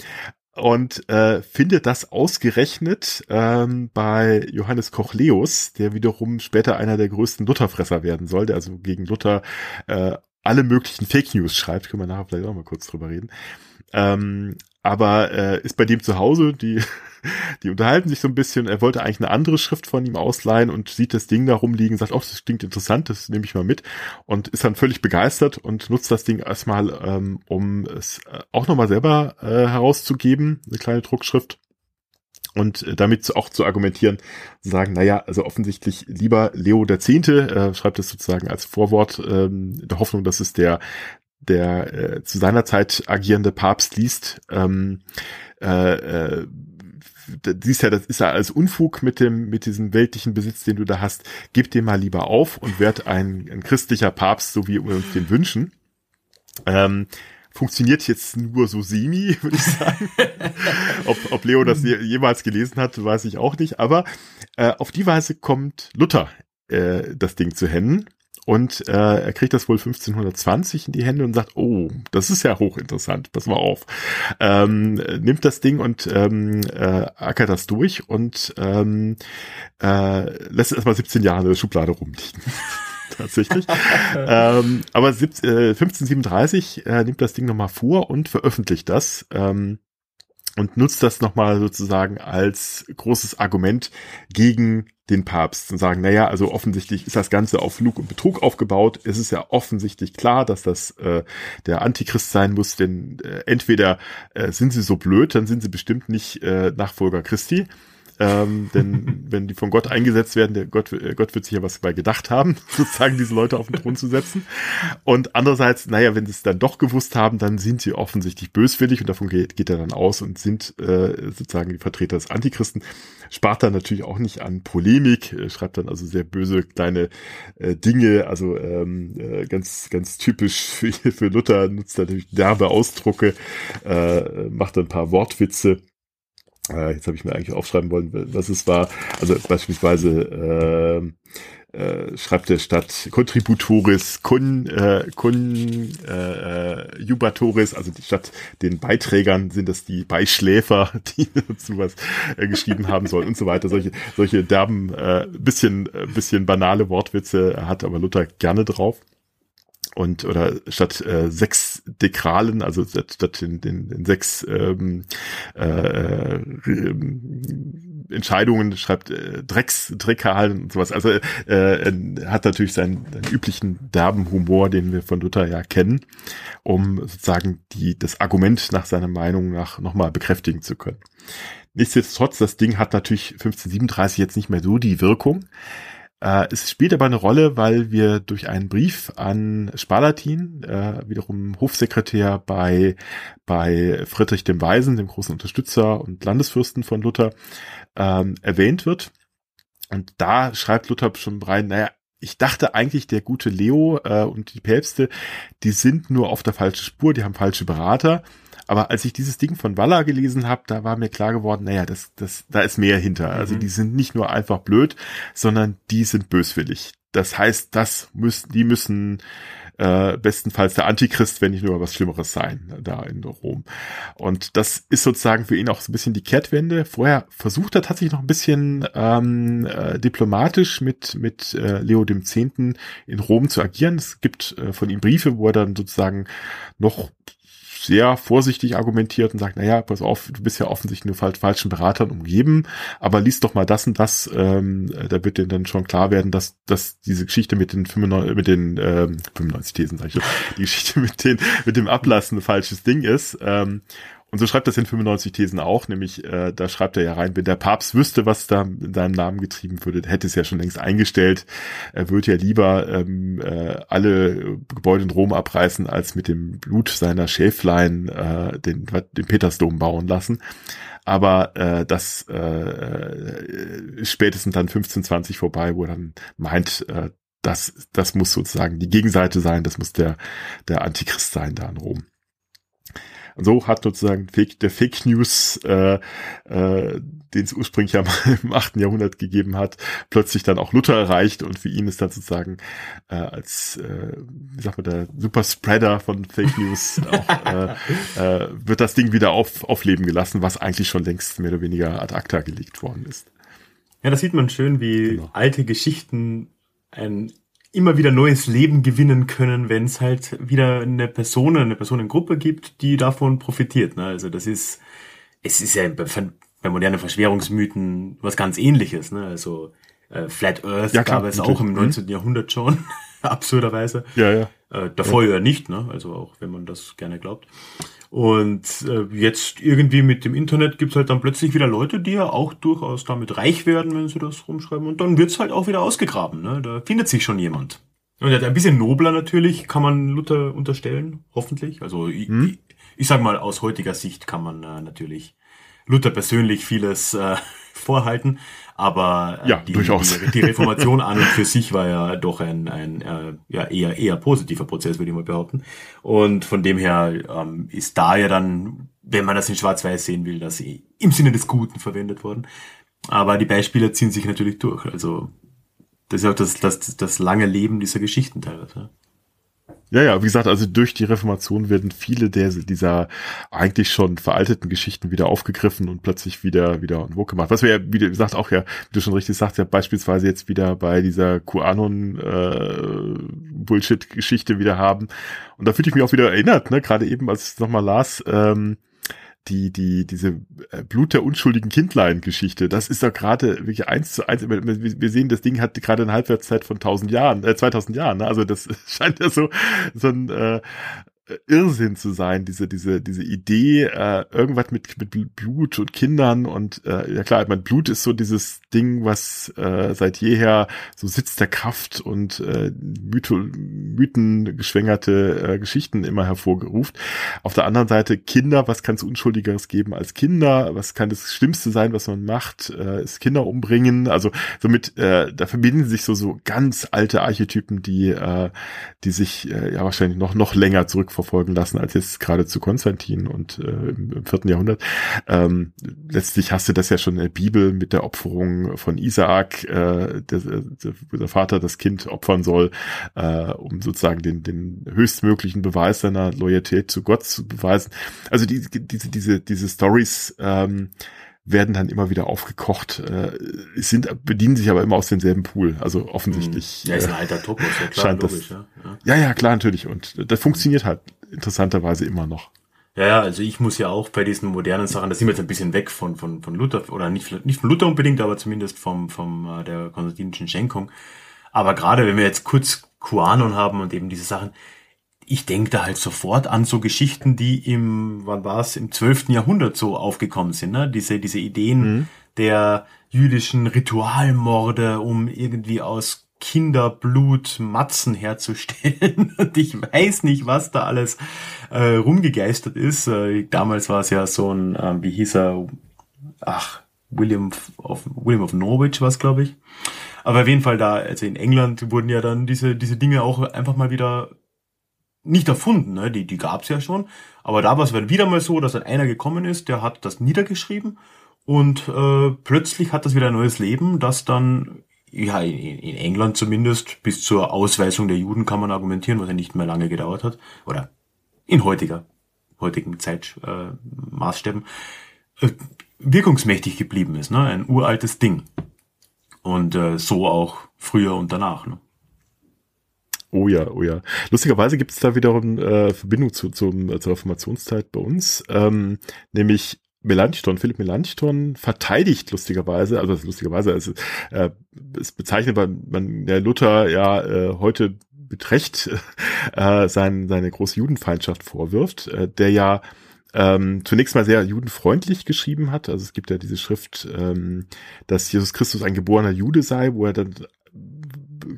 und äh, findet das ausgerechnet ähm, bei Johannes Kochleus, der wiederum später einer der größten Lutherfresser werden soll, der also gegen Luther äh, alle möglichen Fake News schreibt, können wir nachher vielleicht auch mal kurz drüber reden. Ähm, aber äh, ist bei dem zu Hause, die die unterhalten sich so ein bisschen. Er wollte eigentlich eine andere Schrift von ihm ausleihen und sieht das Ding da rumliegen, sagt, oh, das klingt interessant, das nehme ich mal mit. Und ist dann völlig begeistert und nutzt das Ding erstmal, ähm, um es äh, auch nochmal selber äh, herauszugeben, eine kleine Druckschrift. Und äh, damit auch zu argumentieren, sagen, naja, also offensichtlich lieber Leo der Zehnte, äh, schreibt es sozusagen als Vorwort, ähm, in der Hoffnung, dass es der der äh, zu seiner Zeit agierende Papst liest, ähm, äh, äh, siehst ja, das ist ja alles Unfug mit dem, mit diesem weltlichen Besitz, den du da hast. Gib den mal lieber auf und werd ein, ein christlicher Papst, so wie wir uns den wünschen. Ähm, funktioniert jetzt nur so semi, würde ich sagen. ob, ob Leo das jemals gelesen hat, weiß ich auch nicht. Aber äh, auf die Weise kommt Luther äh, das Ding zu Händen. Und äh, er kriegt das wohl 1520 in die Hände und sagt, oh, das ist ja hochinteressant, pass mal auf. Ähm, nimmt das Ding und ähm, äh, ackert das durch und ähm, äh, lässt es erstmal 17 Jahre in der Schublade rumliegen. Tatsächlich. ähm, aber 17, äh, 1537 äh, nimmt das Ding nochmal vor und veröffentlicht das. Ähm, und nutzt das nochmal sozusagen als großes Argument gegen den Papst und sagen, naja, also offensichtlich ist das Ganze auf Lug und Betrug aufgebaut. Es ist ja offensichtlich klar, dass das äh, der Antichrist sein muss, denn äh, entweder äh, sind sie so blöd, dann sind sie bestimmt nicht äh, Nachfolger Christi ähm, denn wenn die von Gott eingesetzt werden, der Gott, äh, Gott wird sich ja was dabei gedacht haben, sozusagen diese Leute auf den Thron zu setzen. Und andererseits, naja, wenn sie es dann doch gewusst haben, dann sind sie offensichtlich böswillig und davon geht, geht er dann aus und sind äh, sozusagen die Vertreter des Antichristen. Spart dann natürlich auch nicht an Polemik, äh, schreibt dann also sehr böse kleine äh, Dinge, also ähm, äh, ganz, ganz typisch für, für Luther, nutzt natürlich derbe Ausdrucke, äh, macht ein paar Wortwitze äh, jetzt habe ich mir eigentlich aufschreiben wollen, was es war. Also beispielsweise äh, äh, schreibt der Stadt Contributoris Kun, äh, Kun äh, äh, Jubatoris, also die Stadt den Beiträgern sind das die Beischläfer, die dazu was äh, geschrieben haben sollen und so weiter. Solche, solche derben, äh, bisschen, äh, bisschen banale Wortwitze hat aber Luther gerne drauf und oder statt äh, sechs Dekralen, also statt den, den, den sechs ähm, äh, äh, Entscheidungen schreibt äh, Drecks, Dreckalen und sowas. Also äh, er hat natürlich seinen, seinen üblichen derben Humor, den wir von Luther ja kennen, um sozusagen die das Argument nach seiner Meinung nach nochmal bekräftigen zu können. Nichtsdestotrotz, das Ding hat natürlich 1537 jetzt nicht mehr so die Wirkung. Äh, es spielt aber eine Rolle, weil wir durch einen Brief an Spalatin, äh, wiederum Hofsekretär bei, bei Friedrich dem Weisen, dem großen Unterstützer und Landesfürsten von Luther, ähm, erwähnt wird. Und da schreibt Luther schon rein, naja, ich dachte eigentlich, der gute Leo äh, und die Päpste, die sind nur auf der falschen Spur, die haben falsche Berater. Aber als ich dieses Ding von Walla gelesen habe, da war mir klar geworden, naja, das, das, da ist mehr hinter. Also mhm. Also die sind nicht nur einfach blöd, sondern die sind böswillig. Das heißt, das müssen, die müssen äh, bestenfalls der Antichrist, wenn nicht nur was Schlimmeres sein, da in Rom. Und das ist sozusagen für ihn auch so ein bisschen die Kehrtwende. Vorher versucht er tatsächlich noch ein bisschen ähm, äh, diplomatisch mit, mit äh, Leo dem Zehnten in Rom zu agieren. Es gibt äh, von ihm Briefe, wo er dann sozusagen noch sehr vorsichtig argumentiert und sagt, naja, pass auf, du bist ja offensichtlich nur falsch, falschen Beratern umgeben, aber liest doch mal das und das, ähm, da wird dir dann schon klar werden, dass, dass diese Geschichte mit den 95, mit den ähm, 95 Thesen, sag ich schon, die Geschichte mit den, mit dem Ablassen ein falsches Ding ist. Ähm, und so schreibt das in 95 Thesen auch, nämlich äh, da schreibt er ja rein, wenn der Papst wüsste, was da in seinem Namen getrieben würde, hätte es ja schon längst eingestellt. Er würde ja lieber ähm, äh, alle Gebäude in Rom abreißen, als mit dem Blut seiner Schäflein äh, den, den Petersdom bauen lassen. Aber äh, das äh, spätestens dann 1520 vorbei, wo er dann meint, äh, das, das muss sozusagen die Gegenseite sein, das muss der, der Antichrist sein da in Rom. Und so hat sozusagen Fake, der Fake News, äh, äh, den es ursprünglich ja mal im 8. Jahrhundert gegeben hat, plötzlich dann auch Luther erreicht und für ihn ist dann sozusagen äh, als, äh, wie sagt man, der Superspreader von Fake News auch, äh, äh, wird das Ding wieder auf, aufleben gelassen, was eigentlich schon längst mehr oder weniger ad acta gelegt worden ist. Ja, da sieht man schön, wie genau. alte Geschichten ein immer wieder neues Leben gewinnen können, wenn es halt wieder eine Person, eine Personengruppe gibt, die davon profitiert. Ne? Also das ist, es ist ja bei, bei modernen Verschwörungsmythen was ganz ähnliches. Ne? Also äh, Flat Earth ja, klar, gab es auch im 19. Mhm. Jahrhundert schon, absurderweise. Ja, ja. Äh, davor ja. ja nicht, ne? also auch wenn man das gerne glaubt. Und äh, jetzt irgendwie mit dem Internet gibt's halt dann plötzlich wieder Leute, die ja auch durchaus damit reich werden, wenn sie das rumschreiben. Und dann wird's halt auch wieder ausgegraben. Ne? Da findet sich schon jemand. Und ein bisschen nobler natürlich kann man Luther unterstellen, hoffentlich. Also hm? ich, ich sag mal, aus heutiger Sicht kann man äh, natürlich Luther persönlich vieles äh, vorhalten. Aber äh, ja, die, durchaus. Die, die Reformation an und für sich war ja doch ein, ein äh, ja, eher, eher positiver Prozess, würde ich mal behaupten. Und von dem her ähm, ist da ja dann, wenn man das in Schwarz-Weiß sehen will, dass sie im Sinne des Guten verwendet worden. Aber die Beispiele ziehen sich natürlich durch. Also das ist auch das, das, das lange Leben dieser Geschichten teilweise. Ja, ja, wie gesagt, also durch die Reformation werden viele der, dieser eigentlich schon veralteten Geschichten wieder aufgegriffen und plötzlich wieder, wieder en vogue gemacht. Was wir ja, wie gesagt, auch ja, wie du schon richtig sagst, ja beispielsweise jetzt wieder bei dieser QAnon äh, Bullshit-Geschichte wieder haben. Und da fühle ich mich auch wieder erinnert, ne, gerade eben, als ich es nochmal las, ähm, die, die, diese äh, Blut der unschuldigen Kindlein-Geschichte, das ist doch gerade wirklich eins zu eins. Wir sehen, das Ding hat gerade eine Halbwertszeit von 1000 Jahren, äh, 2000 Jahren. Ne? Also das scheint ja so, so ein äh, Irrsinn zu sein, diese, diese, diese Idee, äh, irgendwas mit, mit Blut und Kindern und äh, ja klar, mein Blut ist so dieses Ding, was äh, seit jeher so Sitz der Kraft und äh, Mytho, mythengeschwängerte äh, Geschichten immer hervorgeruft. Auf der anderen Seite Kinder, was kann es Unschuldigeres geben als Kinder? Was kann das Schlimmste sein, was man macht? Äh, ist Kinder umbringen? Also somit, äh, da verbinden sich so, so ganz alte Archetypen, die, äh, die sich äh, ja wahrscheinlich noch, noch länger zurück verfolgen lassen als jetzt gerade zu Konstantin und äh, im, vierten Jahrhundert. Ähm, letztlich hast du das ja schon in der Bibel mit der Opferung von Isaak, äh, der, der Vater das Kind opfern soll, äh, um sozusagen den, den höchstmöglichen Beweis seiner Loyalität zu Gott zu beweisen. Also die, diese, diese, diese Stories ähm, werden dann immer wieder aufgekocht, äh, sind, bedienen sich aber immer aus demselben Pool. Also offensichtlich. Ja, ist ein alter Topos, ja klar, scheint logisch, das, ja. ja. Ja, klar, natürlich. Und das funktioniert halt interessanterweise immer noch. Ja, ja, also ich muss ja auch bei diesen modernen Sachen, da sind wir jetzt ein bisschen weg von, von, von Luther, oder nicht, nicht von Luther unbedingt, aber zumindest vom, vom äh, der konstantinischen Schenkung. Aber gerade wenn wir jetzt kurz QAnon haben und eben diese Sachen, ich denke da halt sofort an so Geschichten, die im, wann war es, im 12. Jahrhundert so aufgekommen sind, ne? Diese, diese Ideen mhm. der jüdischen Ritualmorde, um irgendwie aus Kinderblut Matzen herzustellen. Und ich weiß nicht, was da alles äh, rumgegeistert ist. Äh, damals war es ja so ein, äh, wie hieß er, ach, William of, William of Norwich war es, glaube ich. Aber auf jeden Fall da, also in England wurden ja dann diese, diese Dinge auch einfach mal wieder nicht erfunden, ne? die, die gab's ja schon. Aber da war es wieder mal so, dass dann einer gekommen ist, der hat das niedergeschrieben und äh, plötzlich hat das wieder ein neues Leben, das dann ja, in, in England zumindest, bis zur Ausweisung der Juden kann man argumentieren, was ja nicht mehr lange gedauert hat, oder in heutiger, heutigen Zeitmaßstäben, äh, äh, wirkungsmächtig geblieben ist, ne? ein uraltes Ding. Und äh, so auch früher und danach. Ne? Oh ja, oh ja. Lustigerweise gibt es da wiederum äh, Verbindung zu, zum, äh, zur Reformationszeit bei uns, ähm, nämlich Melanchthon, Philipp Melanchthon verteidigt lustigerweise, also lustigerweise, es, äh, es bezeichnet man, man der Luther ja äh, heute mit Recht äh, sein, seine große Judenfeindschaft vorwirft, äh, der ja ähm, zunächst mal sehr judenfreundlich geschrieben hat. Also es gibt ja diese Schrift, ähm, dass Jesus Christus ein geborener Jude sei, wo er dann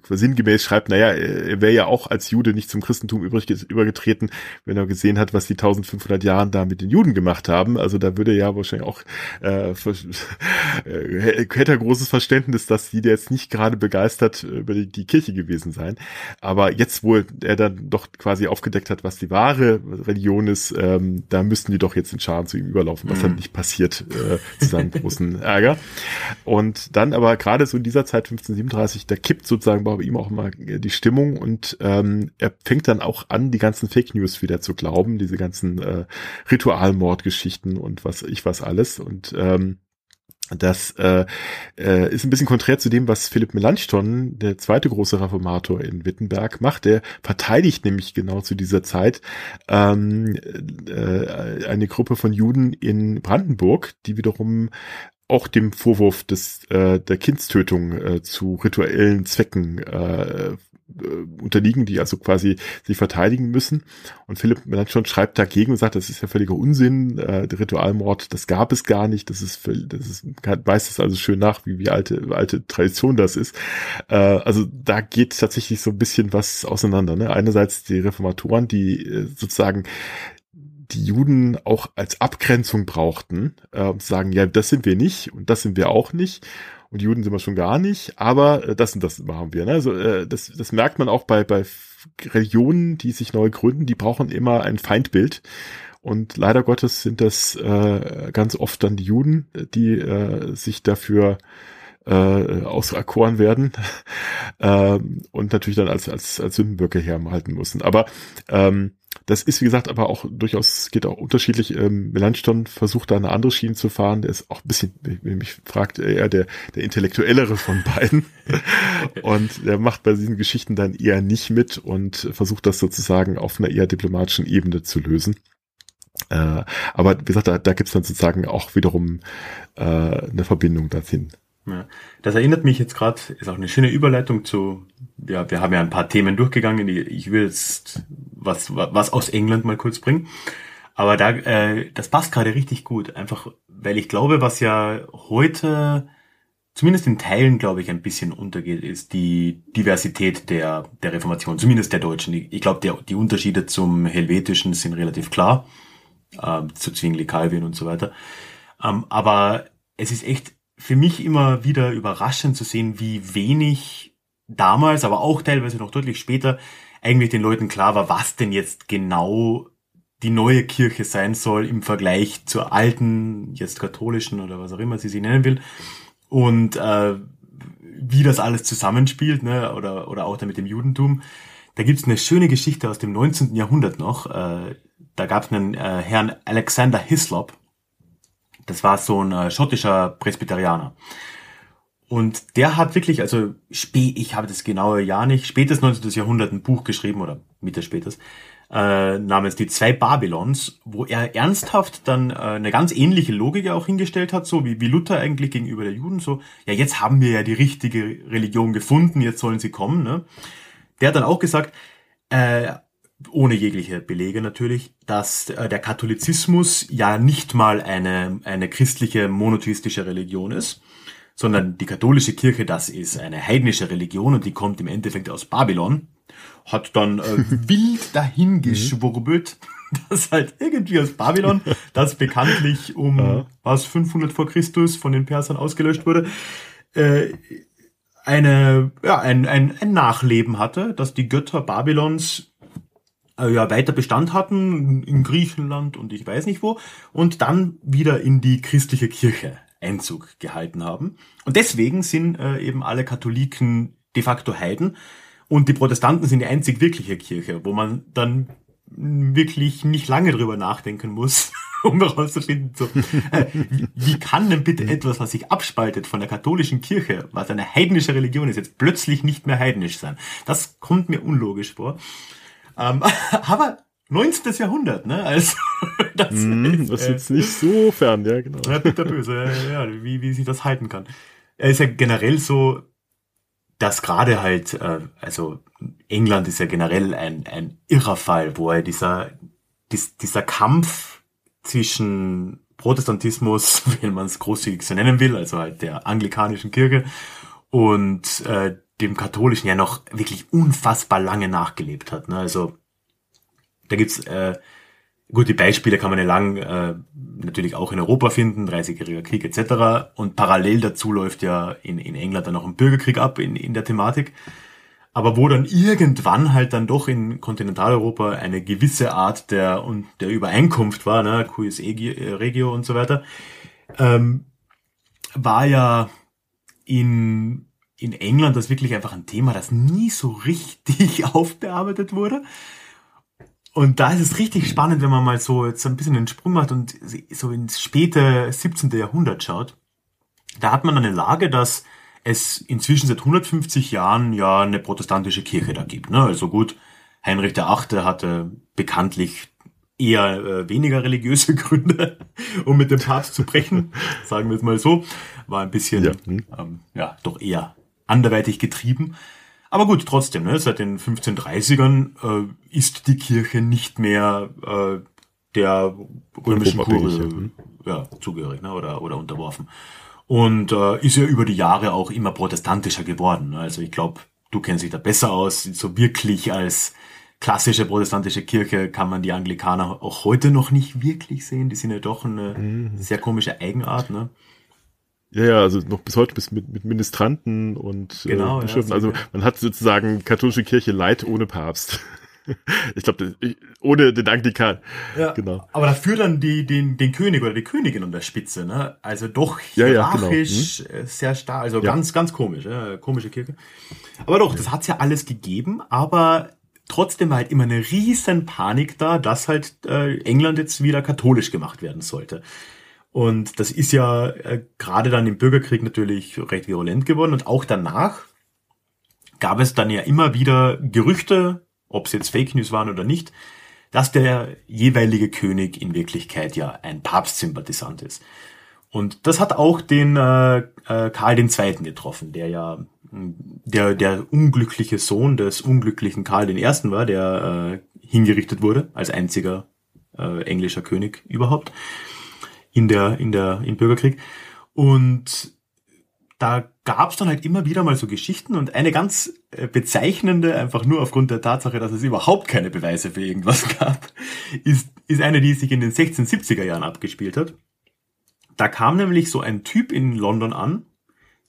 sinngemäß schreibt, naja, er wäre ja auch als Jude nicht zum Christentum übrig, übergetreten, wenn er gesehen hat, was die 1500 Jahren da mit den Juden gemacht haben. Also da würde ja wahrscheinlich auch, äh, äh, hätte er großes Verständnis, dass die jetzt nicht gerade begeistert über die, die Kirche gewesen sein. Aber jetzt, wo er dann doch quasi aufgedeckt hat, was die wahre Religion ist, ähm, da müssten die doch jetzt in Scharen zu ihm überlaufen, was mhm. dann nicht passiert, äh, zu seinem großen Ärger. Und dann aber gerade so in dieser Zeit 1537, da kippt sozusagen sozusagen bei ihm auch immer die Stimmung und ähm, er fängt dann auch an, die ganzen Fake News wieder zu glauben, diese ganzen äh, Ritualmordgeschichten und was ich was alles und ähm, das äh, äh, ist ein bisschen konträr zu dem, was Philipp Melanchthon, der zweite große Reformator in Wittenberg, macht. Der verteidigt nämlich genau zu dieser Zeit ähm, äh, eine Gruppe von Juden in Brandenburg, die wiederum auch dem Vorwurf des äh, der Kindstötung äh, zu rituellen Zwecken äh, äh, unterliegen, die also quasi sich verteidigen müssen. Und Philipp Melanchthon schreibt dagegen und sagt, das ist ja völliger Unsinn, äh, der Ritualmord, das gab es gar nicht, das ist, das ist weist es also schön nach, wie, wie alte, alte Tradition das ist. Äh, also da geht tatsächlich so ein bisschen was auseinander. Ne? Einerseits die Reformatoren, die äh, sozusagen die Juden auch als Abgrenzung brauchten, äh, sagen, ja, das sind wir nicht und das sind wir auch nicht. Und die Juden sind wir schon gar nicht, aber äh, das und das machen wir. Ne? Also äh, das, das merkt man auch bei, bei Religionen, die sich neu gründen, die brauchen immer ein Feindbild. Und leider Gottes sind das äh, ganz oft dann die Juden, die äh, sich dafür äh, auserkoren werden ähm, und natürlich dann als, als, als Sündenböcke herhalten müssen. Aber ähm, das ist, wie gesagt, aber auch durchaus, geht auch unterschiedlich. Ähm, Melanchthon versucht da eine andere Schiene zu fahren. Der ist auch ein bisschen, wenn mich fragt, eher der, der intellektuellere von beiden. und der macht bei diesen Geschichten dann eher nicht mit und versucht das sozusagen auf einer eher diplomatischen Ebene zu lösen. Äh, aber wie gesagt, da, da gibt es dann sozusagen auch wiederum äh, eine Verbindung dorthin. Ja. Das erinnert mich jetzt gerade, ist auch eine schöne Überleitung zu, ja, wir haben ja ein paar Themen durchgegangen, die ich will jetzt was, was aus England mal kurz bringen. Aber da, äh, das passt gerade richtig gut, einfach weil ich glaube, was ja heute zumindest in Teilen, glaube ich, ein bisschen untergeht, ist die Diversität der, der Reformation, zumindest der Deutschen. Ich glaube, die Unterschiede zum Helvetischen sind relativ klar, äh, zu Zwingli, Calvin und so weiter. Ähm, aber es ist echt für mich immer wieder überraschend zu sehen, wie wenig damals, aber auch teilweise noch deutlich später, eigentlich den Leuten klar war, was denn jetzt genau die neue Kirche sein soll im Vergleich zur alten, jetzt katholischen oder was auch immer sie sie nennen will. Und äh, wie das alles zusammenspielt, ne, oder, oder auch da mit dem Judentum. Da gibt's eine schöne Geschichte aus dem 19. Jahrhundert noch. Äh, da gab's einen äh, Herrn Alexander Hislop, das war so ein äh, schottischer Presbyterianer. Und der hat wirklich, also spät, ich habe das genaue Jahr nicht, spätes 19. Jahrhundert ein Buch geschrieben oder Mitte spätes, äh, namens Die zwei Babylons, wo er ernsthaft dann äh, eine ganz ähnliche Logik auch hingestellt hat, so wie, wie Luther eigentlich gegenüber der Juden, so, ja, jetzt haben wir ja die richtige Religion gefunden, jetzt sollen sie kommen. Ne? Der hat dann auch gesagt, äh, ohne jegliche Belege natürlich, dass äh, der Katholizismus ja nicht mal eine, eine christliche monotheistische Religion ist, sondern die katholische Kirche, das ist eine heidnische Religion und die kommt im Endeffekt aus Babylon, hat dann äh, wild dahingeschwurbelt, dass halt irgendwie aus Babylon, das bekanntlich um ja. was 500 vor Christus von den Persern ausgelöscht wurde, äh, eine, ja, ein, ein, ein Nachleben hatte, dass die Götter Babylons ja, weiter Bestand hatten in Griechenland und ich weiß nicht wo und dann wieder in die christliche Kirche Einzug gehalten haben. Und deswegen sind äh, eben alle Katholiken de facto Heiden und die Protestanten sind die einzig wirkliche Kirche, wo man dann wirklich nicht lange drüber nachdenken muss, um herauszufinden, so, äh, wie kann denn bitte etwas, was sich abspaltet von der katholischen Kirche, was eine heidnische Religion ist, jetzt plötzlich nicht mehr heidnisch sein? Das kommt mir unlogisch vor. Ähm, aber 19. Jahrhundert, ne? Also das, mm, ist, das ist jetzt nicht so fern, ja, genau. Ja, bitterböse, ja, wie, wie sich das halten kann. Er ist ja generell so, dass gerade halt, äh, also England ist ja generell ein, ein irrer Fall, wo er dieser, dies, dieser Kampf zwischen Protestantismus, wenn man es großzügig so nennen will, also halt der anglikanischen Kirche und äh, dem katholischen ja noch wirklich unfassbar lange nachgelebt hat. Ne? Also da gibt's äh, gut die Beispiele kann man ja lang äh, natürlich auch in Europa finden, 30-jähriger Krieg etc. Und parallel dazu läuft ja in, in England dann noch ein Bürgerkrieg ab in, in der Thematik aber wo dann irgendwann halt dann doch in Kontinentaleuropa eine gewisse Art der und der Übereinkunft war, ne, Quis Regio und so weiter, ähm, war ja in in England das wirklich einfach ein Thema, das nie so richtig aufbearbeitet wurde. Und da ist es richtig spannend, wenn man mal so jetzt ein bisschen den Sprung macht und so ins späte 17. Jahrhundert schaut. Da hat man eine Lage, dass es inzwischen seit 150 Jahren ja eine protestantische Kirche da gibt. Ne? Also gut, Heinrich VIII. hatte bekanntlich eher äh, weniger religiöse Gründe, um mit dem Papst zu brechen, sagen wir es mal so. War ein bisschen, ja, hm. ähm, ja doch eher anderweitig getrieben. Aber gut, trotzdem, ne, seit den 1530ern äh, ist die Kirche nicht mehr äh, der römischen Kurie hm. ja, zugehörig ne, oder, oder unterworfen und äh, ist ja über die Jahre auch immer protestantischer geworden. Also ich glaube, du kennst dich da besser aus. So wirklich als klassische protestantische Kirche kann man die Anglikaner auch heute noch nicht wirklich sehen. Die sind ja doch eine mhm. sehr komische Eigenart. Ne? Ja, ja, also noch bis heute bis mit, mit Ministranten und äh, genau, äh, Bischöfen. Ja, also man hat sozusagen katholische Kirche Leid ohne Papst. ich glaube, ohne den Anglikan. Ja, genau. Aber dafür dann die, den, den König oder die Königin an der Spitze, ne? Also doch hierarchisch ja, ja, genau. hm? sehr stark, also ja. ganz, ganz komisch, ja? komische Kirche. Aber doch, das hat's ja alles gegeben, aber trotzdem war halt immer eine riesen Panik da, dass halt äh, England jetzt wieder katholisch gemacht werden sollte. Und das ist ja äh, gerade dann im Bürgerkrieg natürlich recht virulent geworden und auch danach gab es dann ja immer wieder Gerüchte, ob es jetzt Fake News waren oder nicht, dass der jeweilige König in Wirklichkeit ja ein Papstsympathisant ist. Und das hat auch den äh, äh, Karl II. getroffen, der ja der, der unglückliche Sohn des unglücklichen Karl I. war, der äh, hingerichtet wurde als einziger äh, englischer König überhaupt in der in der im Bürgerkrieg. Und da gab es dann halt immer wieder mal so Geschichten und eine ganz äh, bezeichnende, einfach nur aufgrund der Tatsache, dass es überhaupt keine Beweise für irgendwas gab, ist, ist eine, die sich in den 1670er Jahren abgespielt hat. Da kam nämlich so ein Typ in London an,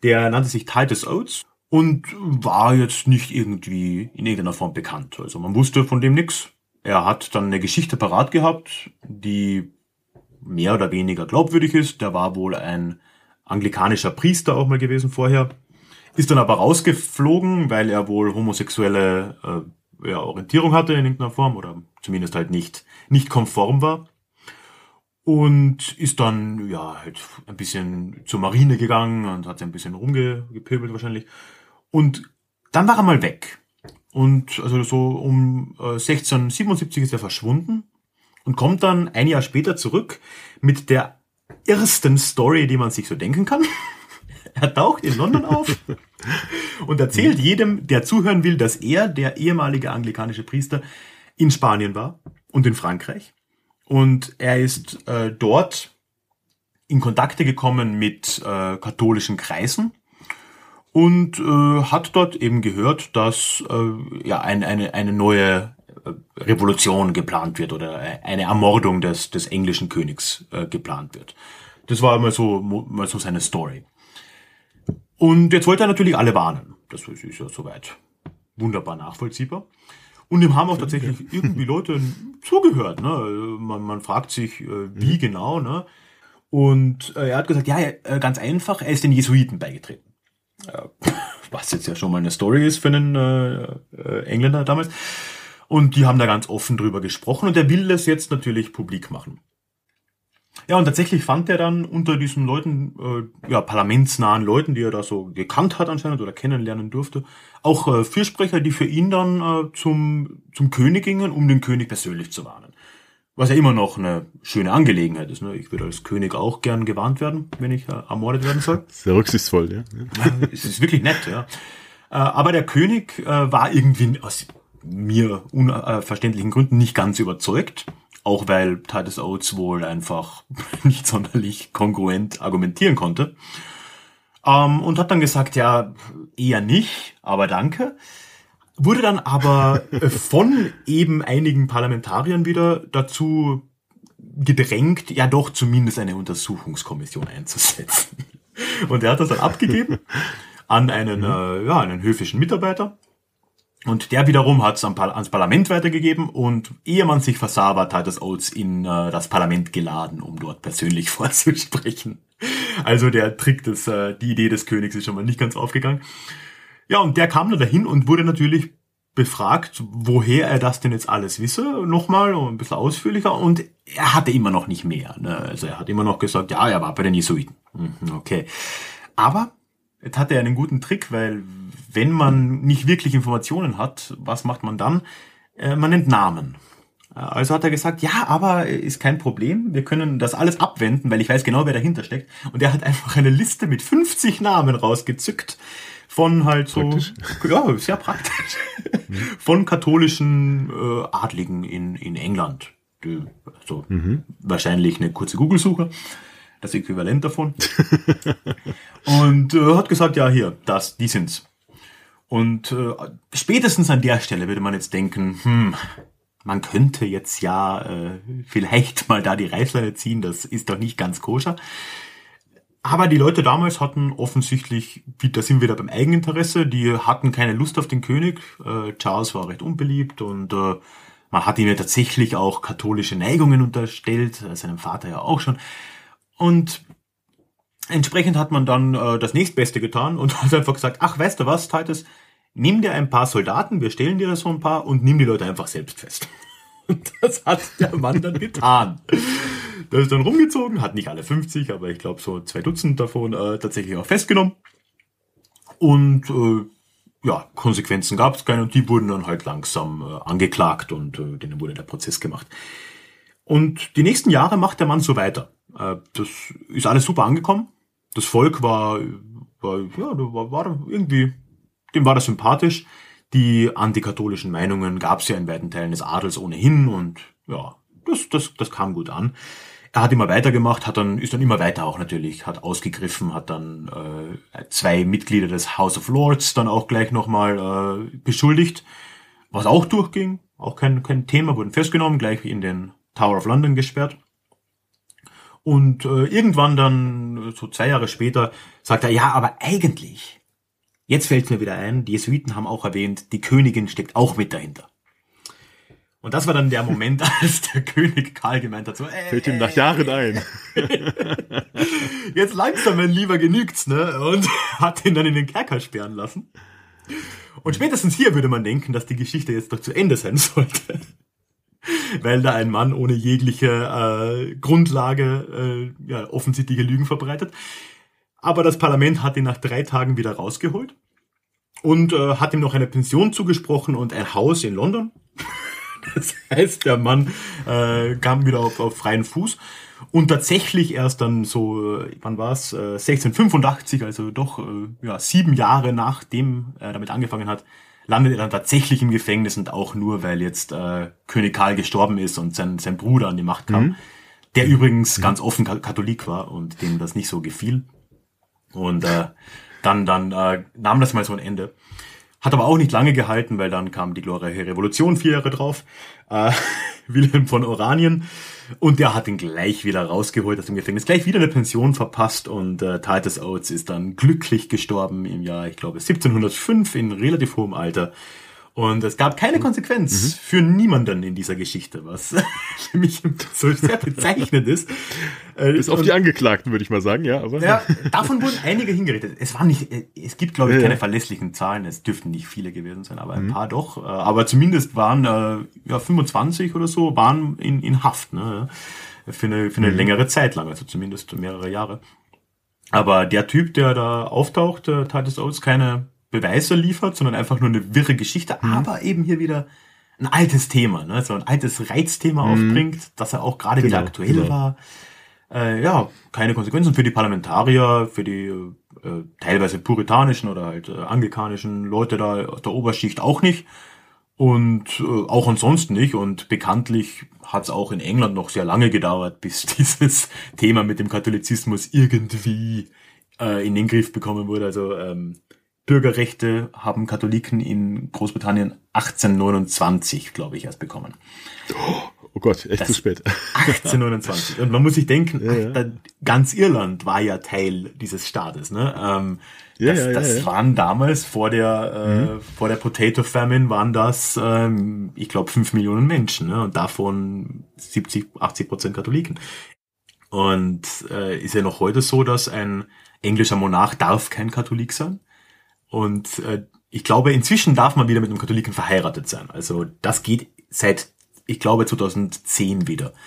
der nannte sich Titus Oates und war jetzt nicht irgendwie in irgendeiner Form bekannt. Also man wusste von dem nix. Er hat dann eine Geschichte parat gehabt, die mehr oder weniger glaubwürdig ist. Der war wohl ein anglikanischer Priester auch mal gewesen vorher, ist dann aber rausgeflogen, weil er wohl homosexuelle äh, ja, Orientierung hatte in irgendeiner Form oder zumindest halt nicht, nicht konform war. Und ist dann, ja, halt ein bisschen zur Marine gegangen und hat sich ein bisschen rumgepöbelt wahrscheinlich. Und dann war er mal weg. Und also so um äh, 1677 ist er verschwunden und kommt dann ein Jahr später zurück mit der ersten Story, die man sich so denken kann. er taucht in London auf und erzählt jedem, der zuhören will, dass er, der ehemalige anglikanische Priester, in Spanien war und in Frankreich. Und er ist äh, dort in Kontakte gekommen mit äh, katholischen Kreisen und äh, hat dort eben gehört, dass äh, ja ein, eine, eine neue Revolution geplant wird oder eine Ermordung des, des englischen Königs äh, geplant wird. Das war mal so, mal so seine Story. Und jetzt wollte er natürlich alle warnen. Das ist ja soweit wunderbar nachvollziehbar. Und ihm haben auch tatsächlich irgendwie Leute zugehört. Ne? Man, man fragt sich, äh, wie mhm. genau. Ne? Und äh, er hat gesagt, ja, äh, ganz einfach, er ist den Jesuiten beigetreten. Äh, was jetzt ja schon mal eine Story ist für einen äh, äh, Engländer damals. Und die haben da ganz offen drüber gesprochen und er will das jetzt natürlich publik machen. Ja, und tatsächlich fand er dann unter diesen Leuten, äh, ja, parlamentsnahen Leuten, die er da so gekannt hat anscheinend oder kennenlernen durfte, auch äh, Fürsprecher, die für ihn dann äh, zum, zum König gingen, um den König persönlich zu warnen. Was ja immer noch eine schöne Angelegenheit ist. Ne? Ich würde als König auch gern gewarnt werden, wenn ich äh, ermordet werden soll. Sehr rücksichtsvoll, ja. es ist wirklich nett, ja. Äh, aber der König äh, war irgendwie aus mir unverständlichen Gründen nicht ganz überzeugt. Auch weil Titus Oates wohl einfach nicht sonderlich kongruent argumentieren konnte. Ähm, und hat dann gesagt, ja, eher nicht, aber danke wurde dann aber äh, von eben einigen Parlamentariern wieder dazu gedrängt, ja doch zumindest eine Untersuchungskommission einzusetzen. Und er hat das dann abgegeben an einen, mhm. äh, ja, einen höfischen Mitarbeiter. Und der wiederum hat es ans Parlament weitergegeben und ehe man sich versah, war Titus Oates in äh, das Parlament geladen, um dort persönlich vorzusprechen. Also der Trick des, äh, die Idee des Königs ist schon mal nicht ganz aufgegangen. Ja, und der kam dann dahin und wurde natürlich befragt, woher er das denn jetzt alles wisse, nochmal, ein bisschen ausführlicher, und er hatte immer noch nicht mehr. Ne? Also er hat immer noch gesagt, ja, er war bei den Jesuiten. Mhm, okay. Aber jetzt hat er einen guten Trick, weil wenn man nicht wirklich Informationen hat, was macht man dann? Äh, man nennt Namen. Also hat er gesagt, ja, aber ist kein Problem, wir können das alles abwenden, weil ich weiß genau, wer dahinter steckt. Und er hat einfach eine Liste mit 50 Namen rausgezückt, von halt so, praktisch. ja, sehr praktisch, von katholischen äh, Adligen in, in England. Die, also mhm. wahrscheinlich eine kurze Google-Suche, das Äquivalent davon. und äh, hat gesagt, ja, hier, das, die sind's. Und äh, spätestens an der Stelle würde man jetzt denken, hm, man könnte jetzt ja äh, vielleicht mal da die Reißleine ziehen, das ist doch nicht ganz koscher. Aber die Leute damals hatten offensichtlich, da sind wir wieder beim Eigeninteresse, die hatten keine Lust auf den König. Äh, Charles war recht unbeliebt und äh, man hat ihm ja tatsächlich auch katholische Neigungen unterstellt, äh, seinem Vater ja auch schon. Und entsprechend hat man dann äh, das nächstbeste getan und hat einfach gesagt, ach, weißt du was, Titus, nimm dir ein paar Soldaten, wir stellen dir so ein paar und nimm die Leute einfach selbst fest. Und das hat der Mann dann getan. Der ist dann rumgezogen, hat nicht alle 50, aber ich glaube so zwei Dutzend davon äh, tatsächlich auch festgenommen. Und äh, ja, Konsequenzen gab es keine und die wurden dann halt langsam äh, angeklagt und äh, denen wurde der Prozess gemacht. Und die nächsten Jahre macht der Mann so weiter. Äh, das ist alles super angekommen. Das Volk war, war ja, war, war irgendwie, dem war das sympathisch. Die antikatholischen Meinungen gab es ja in weiten Teilen des Adels ohnehin und ja, das, das, das kam gut an. Er hat immer weitergemacht, hat dann, ist dann immer weiter auch natürlich, hat ausgegriffen, hat dann äh, zwei Mitglieder des House of Lords dann auch gleich nochmal äh, beschuldigt, was auch durchging, auch kein, kein Thema, wurden festgenommen, gleich in den Tower of London gesperrt. Und äh, irgendwann dann, so zwei Jahre später, sagt er, ja, aber eigentlich Jetzt fällt mir wieder ein, die Jesuiten haben auch erwähnt, die Königin steckt auch mit dahinter. Und das war dann der Moment, als der König Karl gemeint hat, so, ey, Fällt ihm nach Jahren ein. Jetzt langsam, mein Lieber, genügt's, ne? Und hat ihn dann in den Kerker sperren lassen. Und spätestens hier würde man denken, dass die Geschichte jetzt doch zu Ende sein sollte. Weil da ein Mann ohne jegliche äh, Grundlage äh, ja, offensichtliche Lügen verbreitet. Aber das Parlament hat ihn nach drei Tagen wieder rausgeholt und äh, hat ihm noch eine Pension zugesprochen und ein Haus in London. Das heißt, der Mann äh, kam wieder auf, auf freien Fuß und tatsächlich erst dann so, äh, wann war's, äh, 1685, also doch äh, ja, sieben Jahre nachdem er damit angefangen hat, landet er dann tatsächlich im Gefängnis und auch nur, weil jetzt äh, König Karl gestorben ist und sein, sein Bruder an die Macht kam, mhm. der übrigens mhm. ganz offen Katholik war und dem das nicht so gefiel. Und äh, dann, dann äh, nahm das mal so ein Ende. Hat aber auch nicht lange gehalten, weil dann kam die glorreiche Revolution vier Jahre drauf. Äh, Wilhelm von Oranien. Und der hat ihn gleich wieder rausgeholt aus dem Gefängnis, gleich wieder eine Pension verpasst und äh, Titus Oates ist dann glücklich gestorben im Jahr, ich glaube, 1705 in relativ hohem Alter. Und es gab keine Konsequenz mhm. für niemanden in dieser Geschichte, was für mich so sehr bezeichnend ist. Bis auf die Angeklagten, würde ich mal sagen, ja. Aber ja, davon wurden einige hingerichtet. Es war nicht, es gibt, glaube ich, keine verlässlichen Zahlen. Es dürften nicht viele gewesen sein, aber ein mhm. paar doch. Aber zumindest waren äh, ja 25 oder so waren in, in Haft, ne? Für eine, für eine mhm. längere Zeit lang, also zumindest mehrere Jahre. Aber der Typ, der da auftaucht, der Titus Oates, keine Beweise liefert, sondern einfach nur eine wirre Geschichte, mhm. aber eben hier wieder ein altes Thema, ne? so ein altes Reizthema mhm. aufbringt, dass er auch gerade genau, wieder aktuell genau. war. Äh, ja, keine Konsequenzen für die Parlamentarier, für die äh, teilweise puritanischen oder halt äh, anglikanischen Leute da aus der Oberschicht auch nicht. Und äh, auch ansonsten nicht. Und bekanntlich hat es auch in England noch sehr lange gedauert, bis dieses Thema mit dem Katholizismus irgendwie äh, in den Griff bekommen wurde. Also ähm, Bürgerrechte haben Katholiken in Großbritannien 1829, glaube ich, erst bekommen. Oh Gott, echt das zu spät. 1829. Und man muss sich denken, ja, ja. ganz Irland war ja Teil dieses Staates. Ne? Ähm, ja, das, ja, das waren damals vor der äh, mhm. vor der Potato Famine waren das, ähm, ich glaube, fünf Millionen Menschen ne? und davon 70, 80 Prozent Katholiken. Und äh, ist ja noch heute so, dass ein englischer Monarch darf kein Katholik sein. Und äh, ich glaube, inzwischen darf man wieder mit einem Katholiken verheiratet sein. Also das geht seit, ich glaube, 2010 wieder.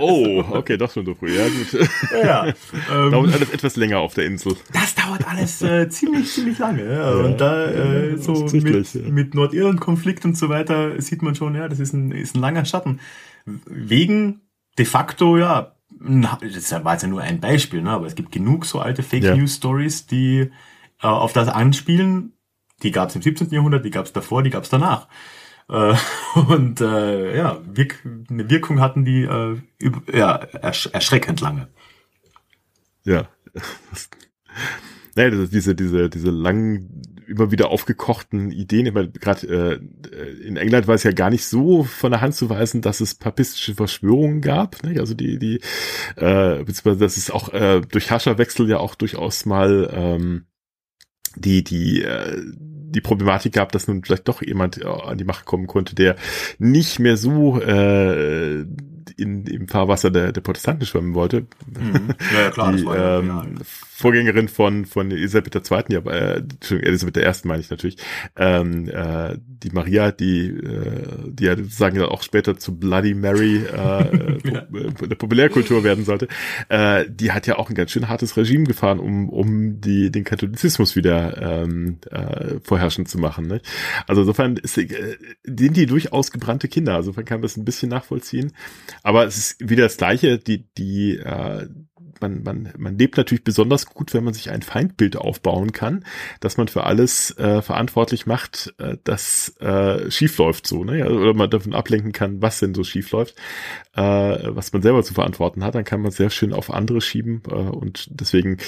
Oh, okay, doch schon so früh. Ja, gut. Ja, ähm, dauert alles etwas länger auf der Insel. Das dauert alles äh, ziemlich, ziemlich lange. Ja. Und da äh, so mit, ja. mit Nordirland-Konflikt und so weiter sieht man schon, ja, das ist ein, ist ein langer Schatten. Wegen de facto, ja, das war jetzt ja nur ein Beispiel, ne? aber es gibt genug so alte Fake ja. News Stories, die äh, auf das anspielen. Die gab es im 17. Jahrhundert, die gab es davor, die gab es danach. Äh, und äh, ja, wirk eine Wirkung hatten die äh, ja, ersch erschreckend lange. Ja. naja, diese, diese, diese langen immer wieder aufgekochten Ideen. Ich meine, gerade äh, in England war es ja gar nicht so von der Hand zu weisen, dass es papistische Verschwörungen gab. Ne? Also die, die, äh, beziehungsweise dass es auch äh, durch Herrscherwechsel ja auch durchaus mal ähm, die, die äh, die Problematik gab, dass nun vielleicht doch jemand äh, an die Macht kommen konnte, der nicht mehr so äh, in, im Fahrwasser der, der Protestanten schwimmen wollte. Mhm. Ja, ja, klar, die, das war ja ähm, Vorgängerin von, von Elisabeth II., ja, äh, Elisabeth I. meine ich natürlich, ähm, äh, die Maria, die, äh, die ja sozusagen auch später zu Bloody Mary äh, ja. der Populärkultur werden sollte, äh, die hat ja auch ein ganz schön hartes Regime gefahren, um, um die, den Katholizismus wieder ähm, äh, vorherrschend zu machen. Ne? Also insofern ist, äh, sind die durchaus gebrannte Kinder, also insofern kann man das ein bisschen nachvollziehen. Aber es ist wieder das Gleiche, die, die, äh, man, man, man lebt natürlich besonders gut, wenn man sich ein Feindbild aufbauen kann, dass man für alles äh, verantwortlich macht, äh, das äh, schief läuft so, ne? Oder man davon ablenken kann, was denn so schief läuft, äh, was man selber zu verantworten hat, dann kann man sehr schön auf andere schieben äh, und deswegen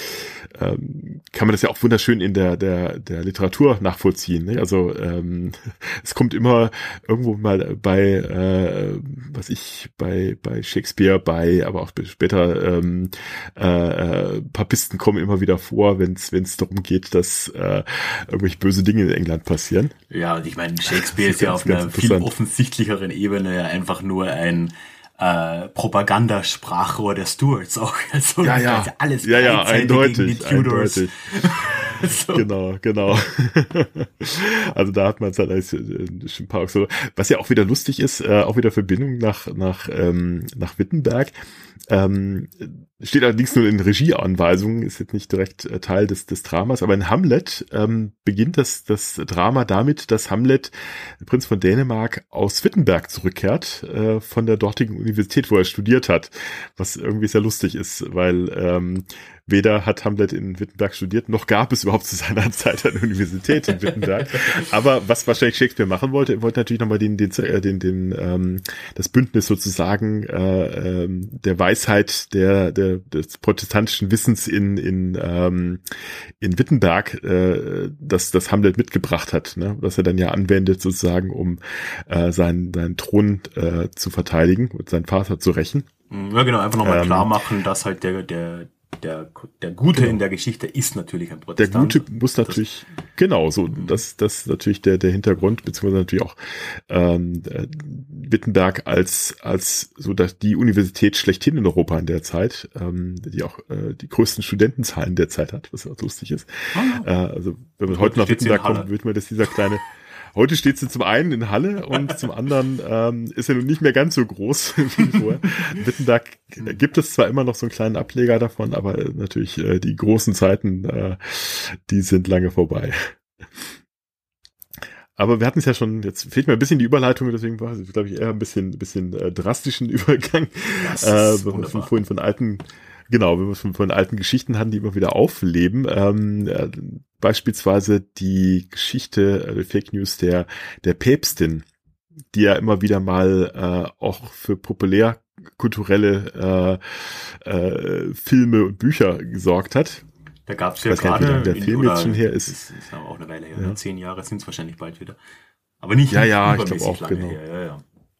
ähm, kann man das ja auch wunderschön in der, der, der Literatur nachvollziehen. Ne? Also ähm, es kommt immer irgendwo mal bei, äh, was ich, bei, bei Shakespeare, bei, aber auch später ähm, äh, äh, Papisten kommen immer wieder vor, wenn es darum geht, dass äh, irgendwelche böse Dinge in England passieren. Ja, und ich meine, Shakespeare ist ja auf einer viel offensichtlicheren Ebene ja einfach nur ein äh, Propagandasprachrohr der Stuarts auch. Also ja, ja. alles ja, ja, eindeutig, gegen die Tudors. Eindeutig. so. Genau, genau. also da hat man es halt als äh, Park so. Was ja auch wieder lustig ist, äh, auch wieder Verbindung nach nach ähm, nach Wittenberg. Ähm, steht allerdings nur in Regieanweisungen, ist jetzt nicht direkt äh, Teil des, des Dramas, aber in Hamlet ähm, beginnt das, das Drama damit, dass Hamlet, Prinz von Dänemark, aus Wittenberg zurückkehrt, äh, von der dortigen Universität, wo er studiert hat, was irgendwie sehr lustig ist, weil ähm, Weder hat Hamlet in Wittenberg studiert, noch gab es überhaupt zu seiner Zeit eine Universität in Wittenberg. Aber was wahrscheinlich Shakespeare machen wollte, er wollte natürlich nochmal den, den, äh, den, den, ähm, das Bündnis sozusagen äh, ähm, der Weisheit der, der, des protestantischen Wissens in, in, ähm, in Wittenberg, äh, das, das Hamlet mitgebracht hat, ne? was er dann ja anwendet sozusagen, um äh, seinen, seinen Thron äh, zu verteidigen und seinen Vater zu rächen. Ja, genau, einfach nochmal ähm, klar machen, dass halt der, der, der, der Gute genau. in der Geschichte ist natürlich ein Protestant. Der Gute muss natürlich, das, genau, so, das, das ist natürlich der, der Hintergrund, beziehungsweise natürlich auch ähm, Wittenberg als, als so dass die Universität schlechthin in Europa in der Zeit, ähm, die auch äh, die größten Studentenzahlen der Zeit hat, was auch lustig ist. Ah. Äh, also wenn man heute nach Wittenberg kommt, wird man das dieser kleine Heute steht sie zum einen in Halle und zum anderen ähm, ist er nun nicht mehr ganz so groß wie vorher. Wittenberg gibt es zwar immer noch so einen kleinen Ableger davon, aber natürlich äh, die großen Zeiten, äh, die sind lange vorbei. Aber wir hatten es ja schon, jetzt fehlt mir ein bisschen die Überleitung, deswegen war es, glaube ich, eher ein bisschen, bisschen äh, drastischen Übergang. Äh, von, vorhin von alten Genau, wenn wir von, von alten Geschichten haben, die immer wieder aufleben. Ähm, äh, beispielsweise die Geschichte, äh, Fake News der, der Päpstin, die ja immer wieder mal äh, auch für populärkulturelle äh, äh, Filme und Bücher gesorgt hat. Da gab es ja gerade, der Film jetzt schon her ist. ist, ist aber auch eine Weile her. Ja. Zehn Jahre sind es wahrscheinlich bald wieder. Aber nicht Ja, ja, ich glaube auch, genau. Her, ja, ja.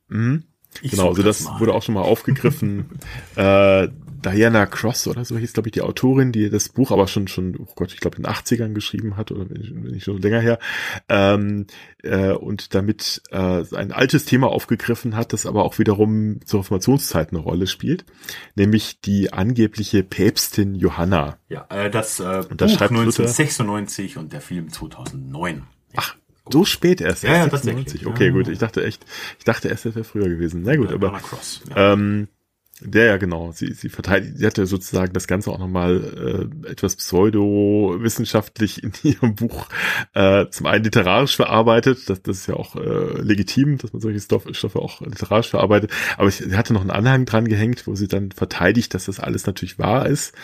Mhm. genau, also das, das wurde auch schon mal aufgegriffen. äh, Diana Cross oder so hieß, glaube ich, die Autorin, die das Buch aber schon, schon, oh Gott, ich glaube, in den 80ern geschrieben hat oder nicht schon länger her. Ähm, äh, und damit äh, ein altes Thema aufgegriffen hat, das aber auch wiederum zur Reformationszeit eine Rolle spielt, nämlich die angebliche Päpstin Johanna. Ja, äh, das, äh, und das Buch schreibt 1996 Luther, und der Film 2009. Ach, so spät erst. Ja, ja, 96. Okay, gut. Ich dachte echt, ich dachte erst, es wäre früher gewesen. Na gut, aber Cross, ja. ähm, der, ja, genau. Sie, sie verteidigt, sie hatte sozusagen das Ganze auch nochmal äh, etwas pseudo-wissenschaftlich in ihrem Buch äh, zum einen literarisch verarbeitet. Das, das ist ja auch äh, legitim, dass man solche Stoff, Stoffe auch literarisch verarbeitet. Aber ich, sie hatte noch einen Anhang dran gehängt, wo sie dann verteidigt, dass das alles natürlich wahr ist.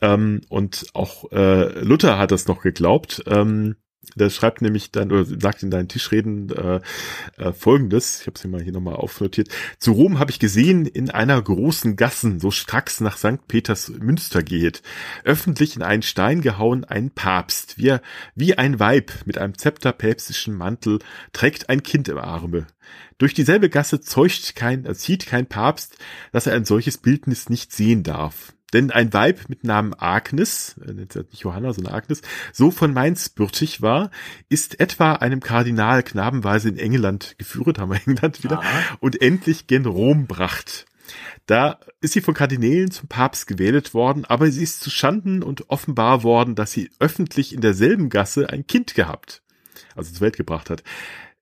Ähm, und auch äh, Luther hat das noch geglaubt. Ähm, der schreibt nämlich dann, oder sagt in deinen Tischreden äh, äh, folgendes, ich habe es mir mal hier nochmal aufnotiert. Zu Rom habe ich gesehen, in einer großen Gassen, so stracks nach St. Peters Münster geht, öffentlich in einen Stein gehauen, ein Papst, wie, wie ein Weib mit einem Zepter päpstischen Mantel, trägt ein Kind im Arme. Durch dieselbe Gasse zeugt kein, äh, zieht kein Papst, dass er ein solches Bildnis nicht sehen darf. Denn ein Weib mit Namen Agnes, äh, nicht Johanna, sondern Agnes, so von Mainz bürtig war, ist etwa einem Kardinal knabenweise in England geführt, haben wir England wieder, Aha. und endlich gen Rom bracht. Da ist sie von Kardinälen zum Papst gewählt worden, aber sie ist zu Schanden und offenbar worden, dass sie öffentlich in derselben Gasse ein Kind gehabt, also zur Welt gebracht hat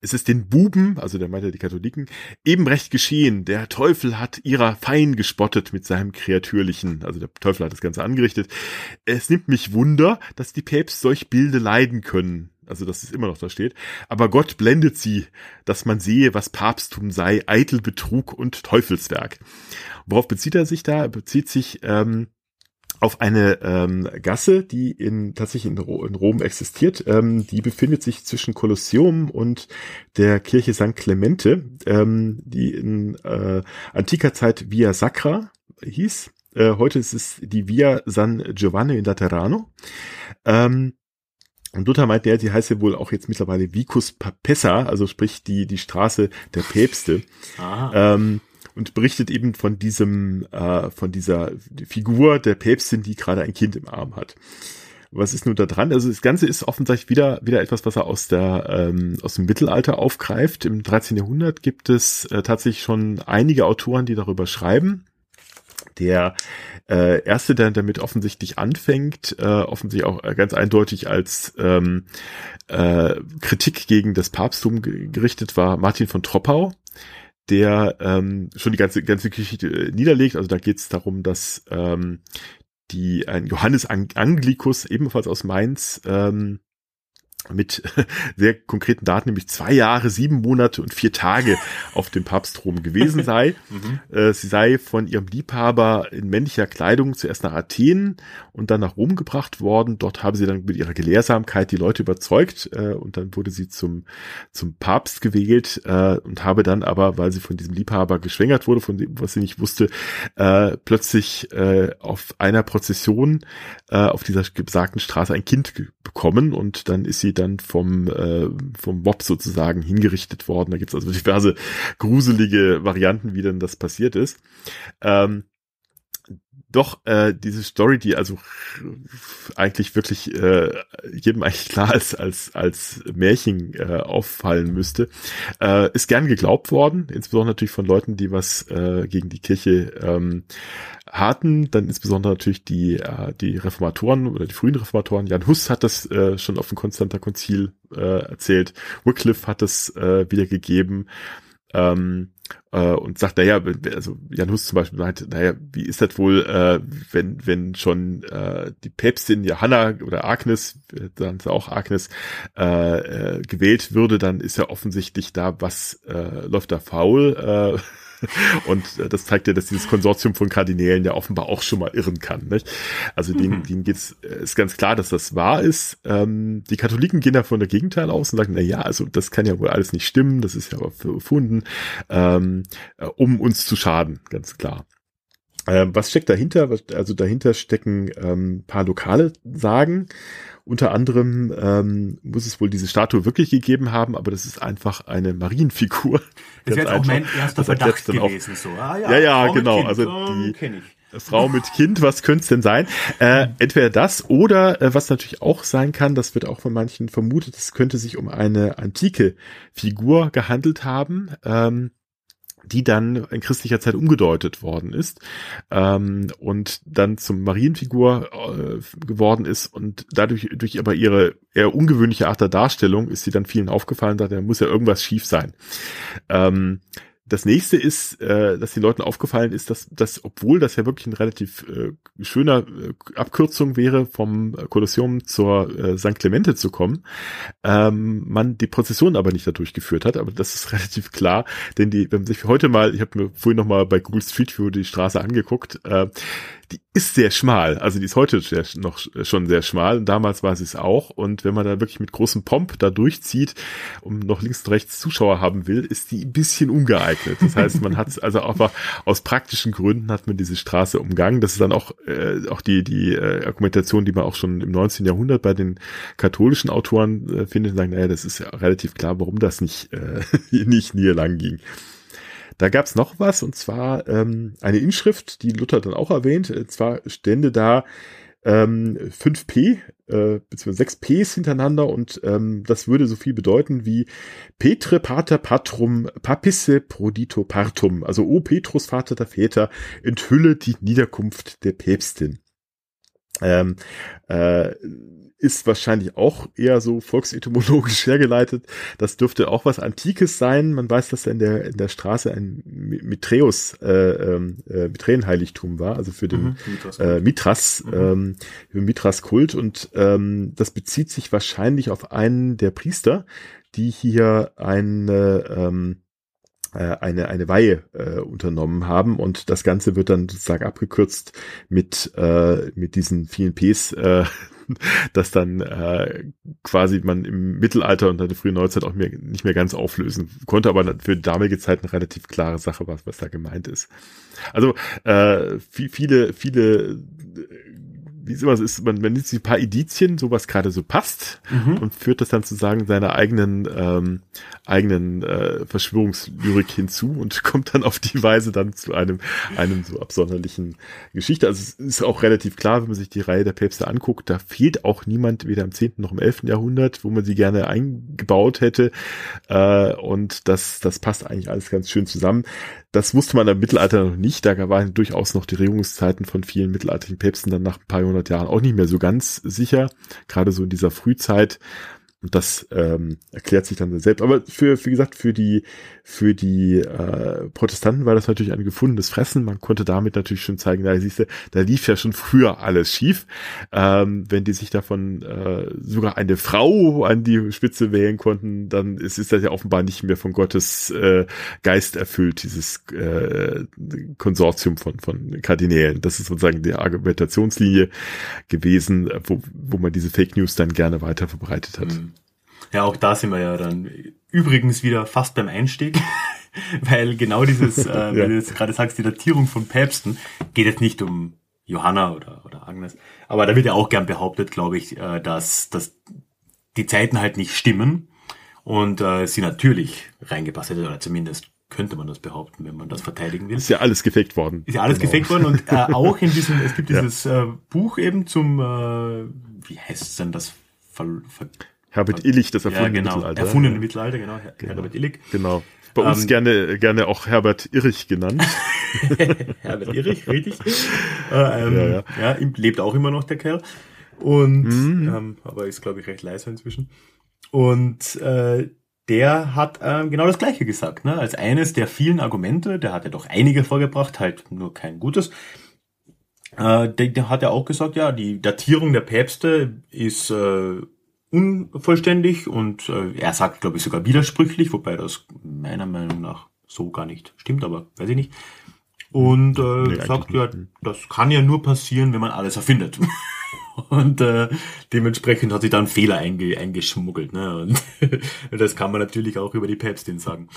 es ist den Buben, also der meinte die Katholiken, eben recht geschehen. Der Teufel hat ihrer fein gespottet mit seinem Kreatürlichen. Also der Teufel hat das Ganze angerichtet. Es nimmt mich Wunder, dass die Päpst solch Bilde leiden können. Also, dass es immer noch da steht. Aber Gott blendet sie, dass man sehe, was Papsttum sei, eitel Betrug und Teufelswerk. Worauf bezieht er sich da? Er bezieht sich ähm, auf eine ähm, Gasse, die in tatsächlich in, in Rom existiert. Ähm, die befindet sich zwischen Kolosseum und der Kirche St. Clemente, ähm, die in äh, antiker Zeit Via Sacra hieß. Äh, heute ist es die Via San Giovanni in Laterano. Ähm, und Luther meint der, sie heißt ja wohl auch jetzt mittlerweile Vicus Papessa, also sprich die, die Straße der Päpste. Ähm, und berichtet eben von diesem, äh, von dieser Figur der Päpstin, die gerade ein Kind im Arm hat. Was ist nun da dran? Also das Ganze ist offensichtlich wieder, wieder etwas, was er aus der, ähm, aus dem Mittelalter aufgreift. Im 13. Jahrhundert gibt es äh, tatsächlich schon einige Autoren, die darüber schreiben. Der äh, erste, der damit offensichtlich anfängt, äh, offensichtlich auch ganz eindeutig als ähm, äh, Kritik gegen das Papsttum gerichtet war, Martin von Troppau der ähm, schon die ganze ganze Geschichte äh, niederlegt. Also da geht es darum, dass ähm, die ein Johannes Anglikus ebenfalls aus Mainz ähm, mit sehr konkreten Daten, nämlich zwei Jahre, sieben Monate und vier Tage auf dem Papstthron gewesen sei. mhm. äh, sie sei von ihrem Liebhaber in männlicher Kleidung zuerst nach Athen und dann nach Rom gebracht worden. Dort habe sie dann mit ihrer Gelehrsamkeit die Leute überzeugt äh, und dann wurde sie zum, zum Papst gewählt äh, und habe dann aber, weil sie von diesem Liebhaber geschwängert wurde, von dem, was sie nicht wusste, plötzlich auf einer Prozession auf dieser besagten Straße ein Kind bekommen und dann ist sie dann vom, äh, vom Mob sozusagen hingerichtet worden. Da gibt's also diverse gruselige Varianten, wie denn das passiert ist. Ähm, doch äh, diese Story, die also eigentlich wirklich äh, jedem eigentlich klar ist, als als Märchen äh, auffallen müsste, äh, ist gern geglaubt worden, insbesondere natürlich von Leuten, die was äh, gegen die Kirche ähm, hatten, dann insbesondere natürlich die äh, die Reformatoren oder die frühen Reformatoren. Jan Hus hat das äh, schon auf dem Konstanter Konzil äh, erzählt, Wycliffe hat es äh, wiedergegeben. Ähm, äh, und sagt, naja, also Jan Hus zum Beispiel meint, naja, wie ist das wohl, äh, wenn, wenn schon äh, die Päpstin Johanna oder Agnes, äh, dann ist auch Agnes, äh, äh, gewählt würde, dann ist ja offensichtlich da was, äh, läuft da faul. Äh, und äh, das zeigt ja, dass dieses Konsortium von Kardinälen ja offenbar auch schon mal irren kann. Nicht? Also denen, mhm. denen geht's, äh, ist ganz klar, dass das wahr ist. Ähm, die Katholiken gehen da von der Gegenteil aus und sagen, na ja, also das kann ja wohl alles nicht stimmen, das ist ja aber erfunden, ähm, äh, um uns zu schaden, ganz klar. Ähm, was steckt dahinter? Also dahinter stecken ähm, paar lokale Sagen. Unter anderem ähm, muss es wohl diese Statue wirklich gegeben haben, aber das ist einfach eine Marienfigur. Das wäre auch mein erster Verdacht gewesen. Auch, so. ah, ja, ja, ja genau. Also die Frau mit Kind, was könnte es denn sein? Äh, entweder das oder äh, was natürlich auch sein kann, das wird auch von manchen vermutet, es könnte sich um eine antike Figur gehandelt haben. Ähm, die dann in christlicher Zeit umgedeutet worden ist ähm, und dann zum Marienfigur äh, geworden ist und dadurch durch aber ihre eher ungewöhnliche Art der Darstellung ist sie dann vielen aufgefallen, da muss ja irgendwas schief sein. Ähm, das nächste ist, äh, dass den Leuten aufgefallen ist, dass, dass obwohl das ja wirklich ein relativ äh, schöner äh, Abkürzung wäre, vom Kolosseum zur äh, St. Clemente zu kommen, ähm, man die Prozession aber nicht dadurch geführt hat. Aber das ist relativ klar, denn die, wenn man sich heute mal, ich habe mir vorhin noch mal bei Google Street View die Straße angeguckt, äh, die ist sehr schmal. Also die ist heute sehr, noch schon sehr schmal. Und damals war sie es auch. Und wenn man da wirklich mit großem Pomp da durchzieht und noch links und rechts Zuschauer haben will, ist die ein bisschen ungeeignet. Das heißt, man hat also einfach aus praktischen Gründen hat man diese Straße umgangen. Das ist dann auch, äh, auch die, die äh, Argumentation, die man auch schon im 19. Jahrhundert bei den katholischen Autoren äh, findet, sagen, naja, das ist ja relativ klar, warum das nicht, äh, nicht nie lang ging. Da gab's noch was, und zwar ähm, eine Inschrift, die Luther dann auch erwähnt. Und zwar stände da ähm, 5p, äh, beziehungsweise 6 Ps hintereinander und ähm, das würde so viel bedeuten wie Petre Pater Patrum Papisse Prodito Partum. Also O Petrus, Vater der Väter, enthülle die Niederkunft der Päpstin. Ähm, äh, ist wahrscheinlich auch eher so volksetymologisch hergeleitet. Das dürfte auch was Antikes sein. Man weiß, dass da in der, in der Straße ein Mitreus, äh, ähm, äh, Mithränenheiligtum war, also für den mhm, Mitras, äh, Mitras, mhm. ähm, Mitras Kult. Und ähm, das bezieht sich wahrscheinlich auf einen der Priester, die hier eine, ähm, äh, eine, eine Weihe äh, unternommen haben und das Ganze wird dann sozusagen abgekürzt mit, äh, mit diesen vielen Ps, äh, dass dann äh, quasi man im Mittelalter und dann der frühen Neuzeit auch mehr, nicht mehr ganz auflösen konnte, aber für damalige Zeit eine relativ klare Sache was, was da gemeint ist. Also äh, viele, viele wie es immer so ist, man, man nimmt sich ein paar Edizien, so was gerade so passt mhm. und führt das dann sozusagen seiner eigenen ähm, eigenen äh, Verschwörungslyrik hinzu und kommt dann auf die Weise dann zu einem einem so absonderlichen Geschichte. Also es ist auch relativ klar, wenn man sich die Reihe der Päpste anguckt, da fehlt auch niemand weder im 10. noch im 11. Jahrhundert, wo man sie gerne eingebaut hätte äh, und das das passt eigentlich alles ganz schön zusammen. Das wusste man im Mittelalter noch nicht. Da waren durchaus noch die Regierungszeiten von vielen mittelalterlichen Päpsten dann nach ein paar hundert Jahren auch nicht mehr so ganz sicher. Gerade so in dieser Frühzeit und das ähm, erklärt sich dann selbst. Aber für, wie gesagt, für die, für die äh, Protestanten war das natürlich ein gefundenes Fressen. Man konnte damit natürlich schon zeigen, da siehst du, da lief ja schon früher alles schief. Ähm, wenn die sich davon äh, sogar eine Frau an die Spitze wählen konnten, dann ist, ist das ja offenbar nicht mehr von Gottes äh, Geist erfüllt, dieses äh, Konsortium von, von Kardinälen. Das ist sozusagen die Argumentationslinie gewesen, wo, wo man diese Fake News dann gerne weiter verbreitet hat. Mhm. Ja, auch da sind wir ja dann übrigens wieder fast beim Einstieg, weil genau dieses, äh, ja. du jetzt gerade sagst, die Datierung von Päpsten geht jetzt nicht um Johanna oder, oder Agnes, aber da wird ja auch gern behauptet, glaube ich, äh, dass, dass die Zeiten halt nicht stimmen und äh, sie natürlich reingepasst hätte oder zumindest könnte man das behaupten, wenn man das verteidigen will. Ist ja alles gefaked worden. Ist ja alles genau. gefaked worden und äh, auch in diesem, es gibt dieses ja. äh, Buch eben zum, äh, wie heißt es denn das? Ver, ver, Herbert Illich, das erfundene ja, genau, Mittelalter. Erfundene Mittelalter, genau, Her genau. Herbert Illich. Genau. Bei uns ähm, gerne, gerne auch Herbert Irrich genannt. Herbert Irrich, richtig. Äh, ähm, ja, ja. ja, lebt auch immer noch der Kerl. Und mhm. ähm, aber ist, glaube ich, recht leise inzwischen. Und äh, der hat ähm, genau das Gleiche gesagt. Ne? Als eines der vielen Argumente, der hat ja doch einige vorgebracht, halt nur kein gutes. Äh, der, der hat ja auch gesagt, ja, die Datierung der Päpste ist äh, unvollständig und äh, er sagt, glaube ich, sogar widersprüchlich, wobei das meiner Meinung nach so gar nicht stimmt, aber weiß ich nicht. Und äh, nee, sagt, ja, das kann ja nur passieren, wenn man alles erfindet. Und äh, dementsprechend hat sich da ein Fehler einge eingeschmuggelt. Ne? Und das kann man natürlich auch über die Päpstin sagen.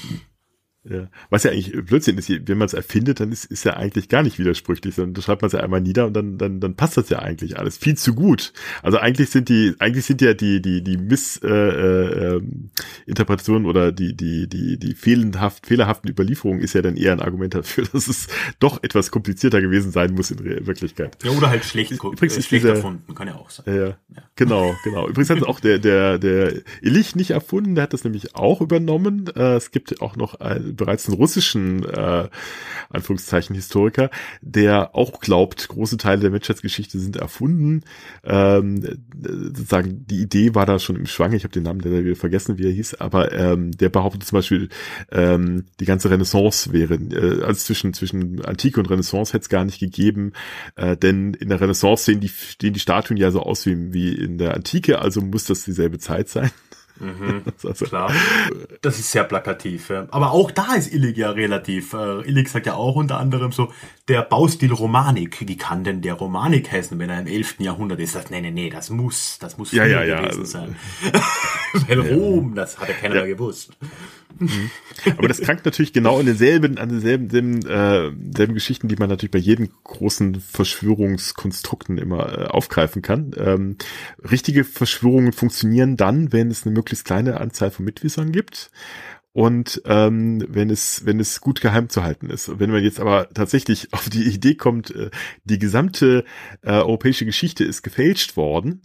Ja. Was ja eigentlich Blödsinn ist, wenn man es erfindet, dann ist, ist ja eigentlich gar nicht widersprüchlich, sondern da schreibt man es ja einmal nieder und dann, dann, dann passt das ja eigentlich alles viel zu gut. Also eigentlich sind die, eigentlich sind ja die, die, die Missinterpretationen äh, äh, oder die, die, die, die fehlenhaft, fehlerhaften Überlieferungen ist ja dann eher ein Argument dafür, dass es doch etwas komplizierter gewesen sein muss in Wirklichkeit. Ja, oder halt schlecht, Übrigens ist schlecht dieser, erfunden, kann ja auch sein. Ja, ja. Genau, genau. Übrigens hat es auch der, der, der Illich nicht erfunden, der hat das nämlich auch übernommen. Äh, es gibt auch noch ein bereits einen russischen, äh, Anführungszeichen, Historiker, der auch glaubt, große Teile der Menschheitsgeschichte sind erfunden. Ähm, sozusagen, die Idee war da schon im Schwang, ich habe den Namen leider wieder vergessen, wie er hieß, aber ähm, der behauptet zum Beispiel, ähm, die ganze Renaissance wäre, äh, also zwischen, zwischen Antike und Renaissance hätte es gar nicht gegeben, äh, denn in der Renaissance sehen die, sehen die Statuen ja so aus wie, wie in der Antike, also muss das dieselbe Zeit sein. Mhm, also, klar. Das ist sehr plakativ. Ja. Aber auch da ist Illig ja relativ. Äh, Illig sagt ja auch unter anderem so, der Baustil Romanik. Wie kann denn der Romanik heißen, wenn er im 11. Jahrhundert ist? Das, nee, nee, nee, das muss, das muss ja, ja, ja, gewesen also, sein. Weil Rom, das hat ja keiner ja. gewusst. Mhm. Aber das krankt natürlich genau an denselben, an denselben, selben, äh, selben Geschichten, die man natürlich bei jedem großen Verschwörungskonstrukten immer äh, aufgreifen kann. Ähm, richtige Verschwörungen funktionieren dann, wenn es eine möglichst kleine Anzahl von Mitwissern gibt und ähm, wenn es wenn es gut geheim zu halten ist. Wenn man jetzt aber tatsächlich auf die Idee kommt, äh, die gesamte äh, europäische Geschichte ist gefälscht worden,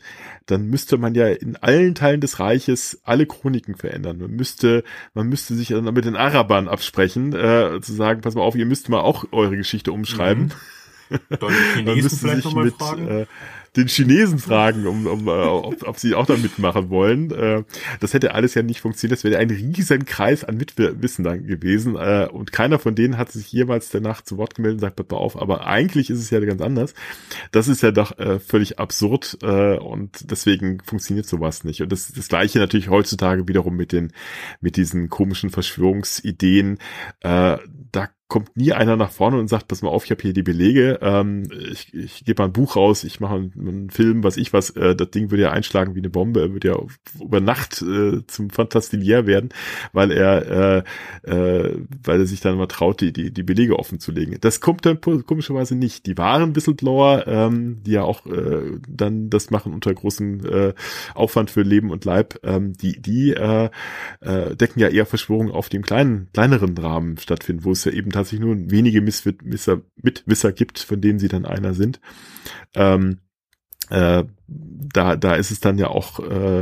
dann müsste man ja in allen Teilen des Reiches alle Chroniken verändern. Man müsste man müsste sich dann mit den Arabern absprechen, äh, zu sagen, pass mal auf, ihr müsst mal auch eure Geschichte umschreiben. Mhm. Dann Chinesen vielleicht nochmal fragen. Äh, den Chinesen fragen, um, um äh, ob, ob sie auch da mitmachen wollen. Äh, das hätte alles ja nicht funktioniert. Das wäre ein riesen Kreis an Mitwissen dann gewesen. Äh, und keiner von denen hat sich jemals danach zu Wort gemeldet und sagt, pass auf, aber eigentlich ist es ja ganz anders. Das ist ja doch äh, völlig absurd äh, und deswegen funktioniert sowas nicht. Und das, das gleiche natürlich heutzutage wiederum mit den, mit diesen komischen Verschwörungsideen. Äh, da kommt nie einer nach vorne und sagt, pass mal auf, ich habe hier die Belege, ähm, ich, ich gebe mal ein Buch raus, ich mache einen, einen, Film, was ich was, äh, das Ding würde ja einschlagen wie eine Bombe, würde ja über Nacht äh, zum Fantastilier werden, weil er, äh, äh, weil er sich dann mal traut, die, die, die Belege offen zu legen. Das kommt dann komischerweise nicht. Die wahren Whistleblower, ähm, die ja auch äh, dann das machen unter großem äh, Aufwand für Leben und Leib, ähm, die, die äh, äh, decken ja eher Verschwörungen auf dem kleinen, kleineren Rahmen stattfinden, wo es ja eben tatsächlich nur wenige Misswisser, Mitwisser gibt, von denen sie dann einer sind. Ähm, äh, da, da ist es dann ja auch äh,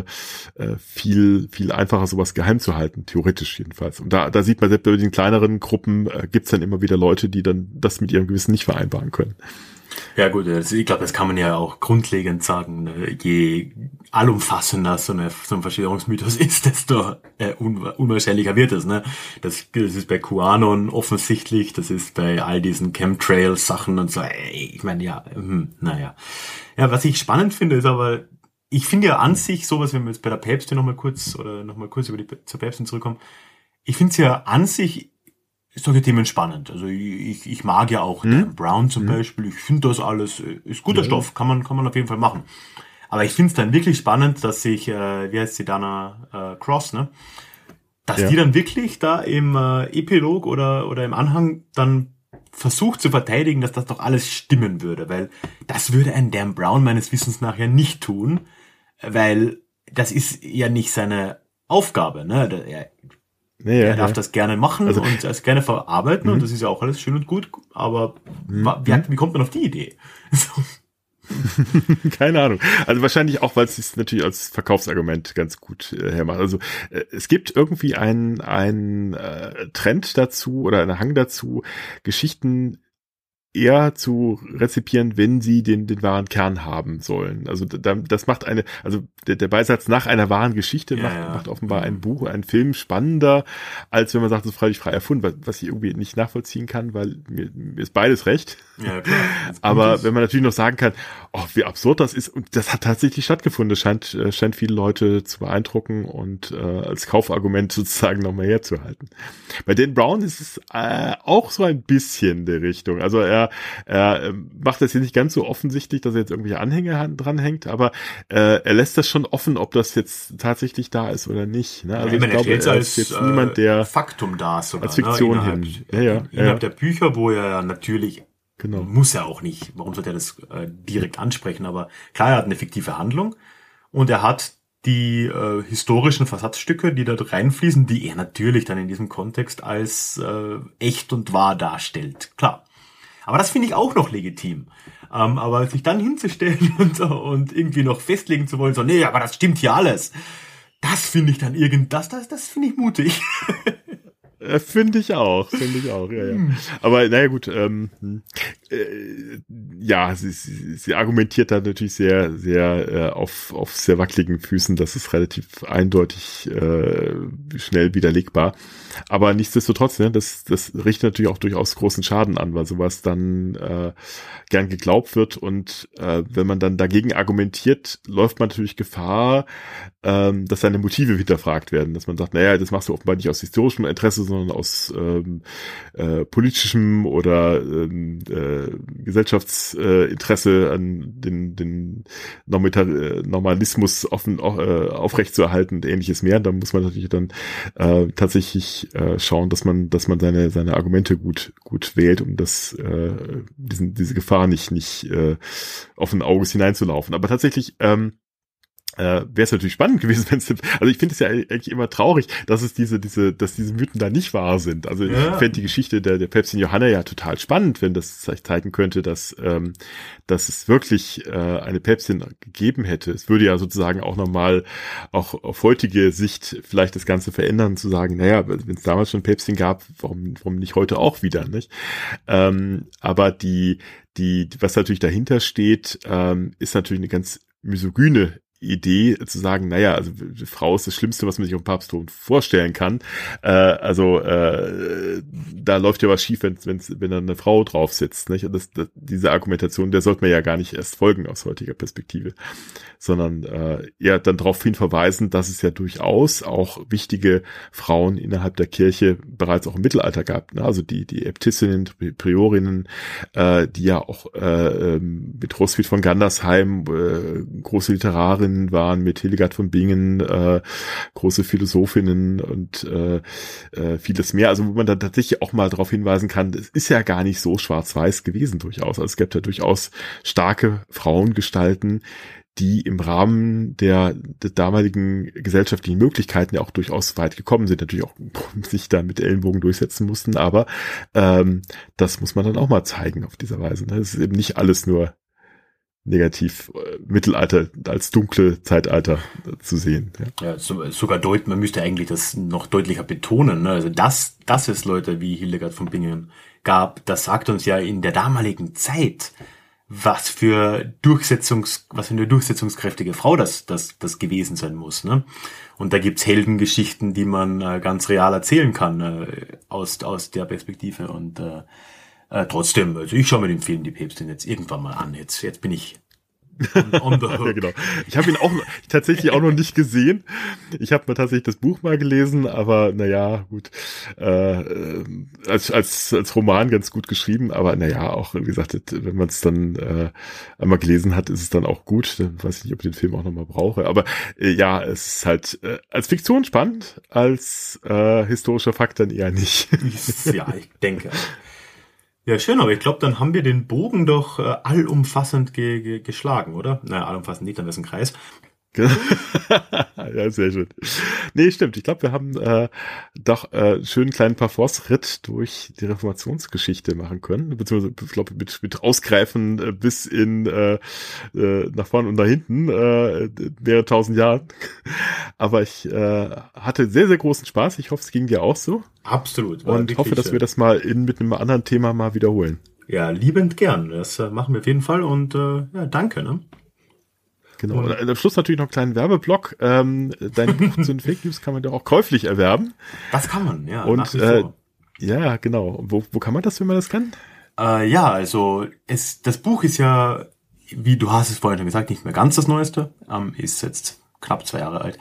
äh, viel, viel einfacher, sowas geheim zu halten, theoretisch jedenfalls. Und da, da sieht man selbst bei den kleineren Gruppen äh, gibt es dann immer wieder Leute, die dann das mit ihrem Gewissen nicht vereinbaren können. Ja gut, also ich glaube, das kann man ja auch grundlegend sagen. Ne? Je allumfassender so, eine, so ein Verschwörungsmythos ist, desto äh, un unwahrscheinlicher wird es. Ne? Das, das ist bei QAnon offensichtlich, das ist bei all diesen Chemtrail-Sachen und so. Ey, ich meine, ja, hm, naja. Ja, was ich spannend finde, ist aber, ich finde ja an sich sowas, wenn wir jetzt bei der Päpste nochmal kurz oder nochmal kurz über die zur Päpstin zurückkommen, ich finde es ja an sich solche Themen spannend. Also ich, ich mag ja auch hm? Dan Brown zum hm? Beispiel. Ich finde das alles, äh, ist guter ja. Stoff, kann man, kann man auf jeden Fall machen. Aber ich finde es dann wirklich spannend, dass sich, äh, wie heißt sie, Dana äh, Cross, ne? Dass ja. die dann wirklich da im äh, Epilog oder, oder im Anhang dann versucht zu verteidigen, dass das doch alles stimmen würde, weil das würde ein Dan Brown meines Wissens nach ja nicht tun, weil das ist ja nicht seine Aufgabe, ne? Er Nee, er darf ja. das gerne machen also, und das gerne verarbeiten und mhm. das ist ja auch alles schön und gut, aber mhm. wie, wie kommt man auf die Idee? Keine Ahnung. Also wahrscheinlich auch, weil es sich natürlich als Verkaufsargument ganz gut äh, hermacht. Also äh, es gibt irgendwie einen ein, äh, Trend dazu oder einen Hang dazu, Geschichten eher zu rezipieren, wenn sie den, den wahren Kern haben sollen. Also da, das macht eine, also der, der Beisatz nach einer wahren Geschichte ja, macht, ja. macht offenbar ein mhm. Buch, einen Film spannender, als wenn man sagt, es ist freilich frei erfunden, was, was ich irgendwie nicht nachvollziehen kann, weil mir, mir ist beides recht. Ja, klar. Aber wenn man natürlich noch sagen kann, oh, wie absurd das ist, und das hat tatsächlich stattgefunden, das scheint, äh, scheint viele Leute zu beeindrucken und äh, als Kaufargument sozusagen nochmal herzuhalten. Bei Dan Brown ist es äh, auch so ein bisschen der Richtung. Also er er, er ähm, macht das jetzt nicht ganz so offensichtlich, dass er jetzt irgendwelche Anhänge dranhängt, aber äh, er lässt das schon offen, ob das jetzt tatsächlich da ist oder nicht. Ne? Also ja, ich glaube, er ist jetzt äh, niemand, der Faktum da ist sogar, als Fiktion ne? hin. Ja, ja, innerhalb ja. der Bücher, wo er natürlich Genau. Muss er auch nicht. Warum sollte er das äh, direkt ansprechen? Aber klar, er hat eine fiktive Handlung und er hat die äh, historischen Versatzstücke, die dort reinfließen, die er natürlich dann in diesem Kontext als äh, echt und wahr darstellt. Klar. Aber das finde ich auch noch legitim. Ähm, aber sich dann hinzustellen und, und irgendwie noch festlegen zu wollen, so, nee, aber das stimmt hier alles. Das finde ich dann irgend, das, das, das finde ich mutig. Äh, finde ich auch, finde ich auch, ja, ja. Hm. Aber naja gut, ähm, äh, ja, sie, sie, sie argumentiert da natürlich sehr, sehr äh, auf, auf sehr wackeligen Füßen, das ist relativ eindeutig äh, schnell widerlegbar. Aber nichtsdestotrotz, ne, das, das richtet natürlich auch durchaus großen Schaden an, weil sowas dann äh, gern geglaubt wird. Und äh, wenn man dann dagegen argumentiert, läuft man natürlich Gefahr, ähm, dass seine Motive hinterfragt werden, dass man sagt, naja, das machst du offenbar nicht aus historischem Interesse, sondern aus ähm, äh, politischem oder ähm, äh, Gesellschaftsinteresse äh, an den, den Normalismus offen, äh, aufrechtzuerhalten und ähnliches mehr. Da muss man natürlich dann äh, tatsächlich äh, schauen, dass man, dass man seine, seine Argumente gut, gut wählt, um das, äh, diesen, diese Gefahr nicht, nicht äh, offenen Auges hineinzulaufen. Aber tatsächlich, ähm, äh, wäre es natürlich spannend gewesen, wenn es also ich finde es ja eigentlich immer traurig, dass es diese diese dass diese Mythen da nicht wahr sind. Also ja. ich fände die Geschichte der der Päpstin Johanna ja total spannend, wenn das zeigen könnte, dass ähm, dass es wirklich äh, eine Päpstin gegeben hätte. Es würde ja sozusagen auch nochmal auch auf heutige Sicht vielleicht das Ganze verändern, zu sagen, naja, wenn es damals schon Päpstin gab, warum warum nicht heute auch wieder, nicht? Ähm, aber die die, was natürlich dahinter steht, ähm, ist natürlich eine ganz misogyne Idee zu sagen, naja, also Frau ist das Schlimmste, was man sich auf Papstthron vorstellen kann. Äh, also äh, da läuft ja was schief, wenn, wenn da eine Frau drauf sitzt. Nicht? Und das, das, diese Argumentation, der sollte man ja gar nicht erst folgen aus heutiger Perspektive, sondern äh, ja dann darauf hin verweisen, dass es ja durchaus auch wichtige Frauen innerhalb der Kirche bereits auch im Mittelalter gab. Ne? Also die die Äbtissinnen, Priorinnen, äh, die ja auch äh, ähm, mit Roswitha von Gandersheim äh, große Literarin Autorinnen waren mit Hildegard von Bingen, äh, große Philosophinnen und äh, äh, vieles mehr. Also wo man dann tatsächlich auch mal darauf hinweisen kann, es ist ja gar nicht so schwarz-weiß gewesen durchaus. Also es gibt ja durchaus starke Frauengestalten, die im Rahmen der, der damaligen gesellschaftlichen Möglichkeiten ja auch durchaus weit gekommen sind, natürlich auch sich da mit Ellenbogen durchsetzen mussten, aber ähm, das muss man dann auch mal zeigen auf dieser Weise. Ne? Es ist eben nicht alles nur negativ äh, Mittelalter als dunkle Zeitalter äh, zu sehen. Ja, ja so, sogar deut, man müsste eigentlich das noch deutlicher betonen. Ne? Also dass, dass es Leute wie Hildegard von Bingen gab, das sagt uns ja in der damaligen Zeit, was für Durchsetzungs, was für eine durchsetzungskräftige Frau das, das, das gewesen sein muss. Ne? Und da gibt's Heldengeschichten, die man äh, ganz real erzählen kann äh, aus, aus der Perspektive. Und äh, äh, trotzdem, also ich schaue mir den Film Die Päpstin jetzt irgendwann mal an. Jetzt, jetzt bin ich on, the hook. ja, genau. Ich habe ihn auch tatsächlich auch noch nicht gesehen. Ich habe mal tatsächlich das Buch mal gelesen, aber naja, gut. Äh, als, als, als Roman ganz gut geschrieben, aber naja, auch, wie gesagt, wenn man es dann äh, einmal gelesen hat, ist es dann auch gut. Dann weiß ich nicht, ob ich den Film auch nochmal brauche. Aber äh, ja, es ist halt äh, als Fiktion spannend, als äh, historischer Fakt dann eher nicht. ja, ich denke. Ja, schön, aber ich glaube, dann haben wir den Bogen doch äh, allumfassend ge ge geschlagen, oder? Naja, allumfassend nicht, dann ist ein Kreis. ja, sehr schön. Nee, stimmt. Ich glaube, wir haben äh, doch äh, schönen kleinen Parforce-Ritt durch die Reformationsgeschichte machen können. Beziehungsweise, ich glaube, mit, mit Ausgreifen äh, bis in äh, äh, nach vorne und nach hinten, äh, mehrere tausend Jahren. Aber ich äh, hatte sehr, sehr großen Spaß. Ich hoffe, es ging dir auch so. Absolut. Und hoffe, dass wir das mal in, mit einem anderen Thema mal wiederholen. Ja, liebend gern. Das äh, machen wir auf jeden Fall und äh, ja, danke. Ne? Genau. Und am Schluss natürlich noch einen kleinen Werbeblock. Ähm, dein Buch zu den Fake News kann man ja auch käuflich erwerben. Das kann man, ja. Und äh, ja, genau. Wo, wo kann man das, wenn man das kann? Äh, ja, also es, das Buch ist ja, wie du hast es vorhin schon gesagt, nicht mehr ganz das Neueste. Ähm, ist jetzt knapp zwei Jahre alt.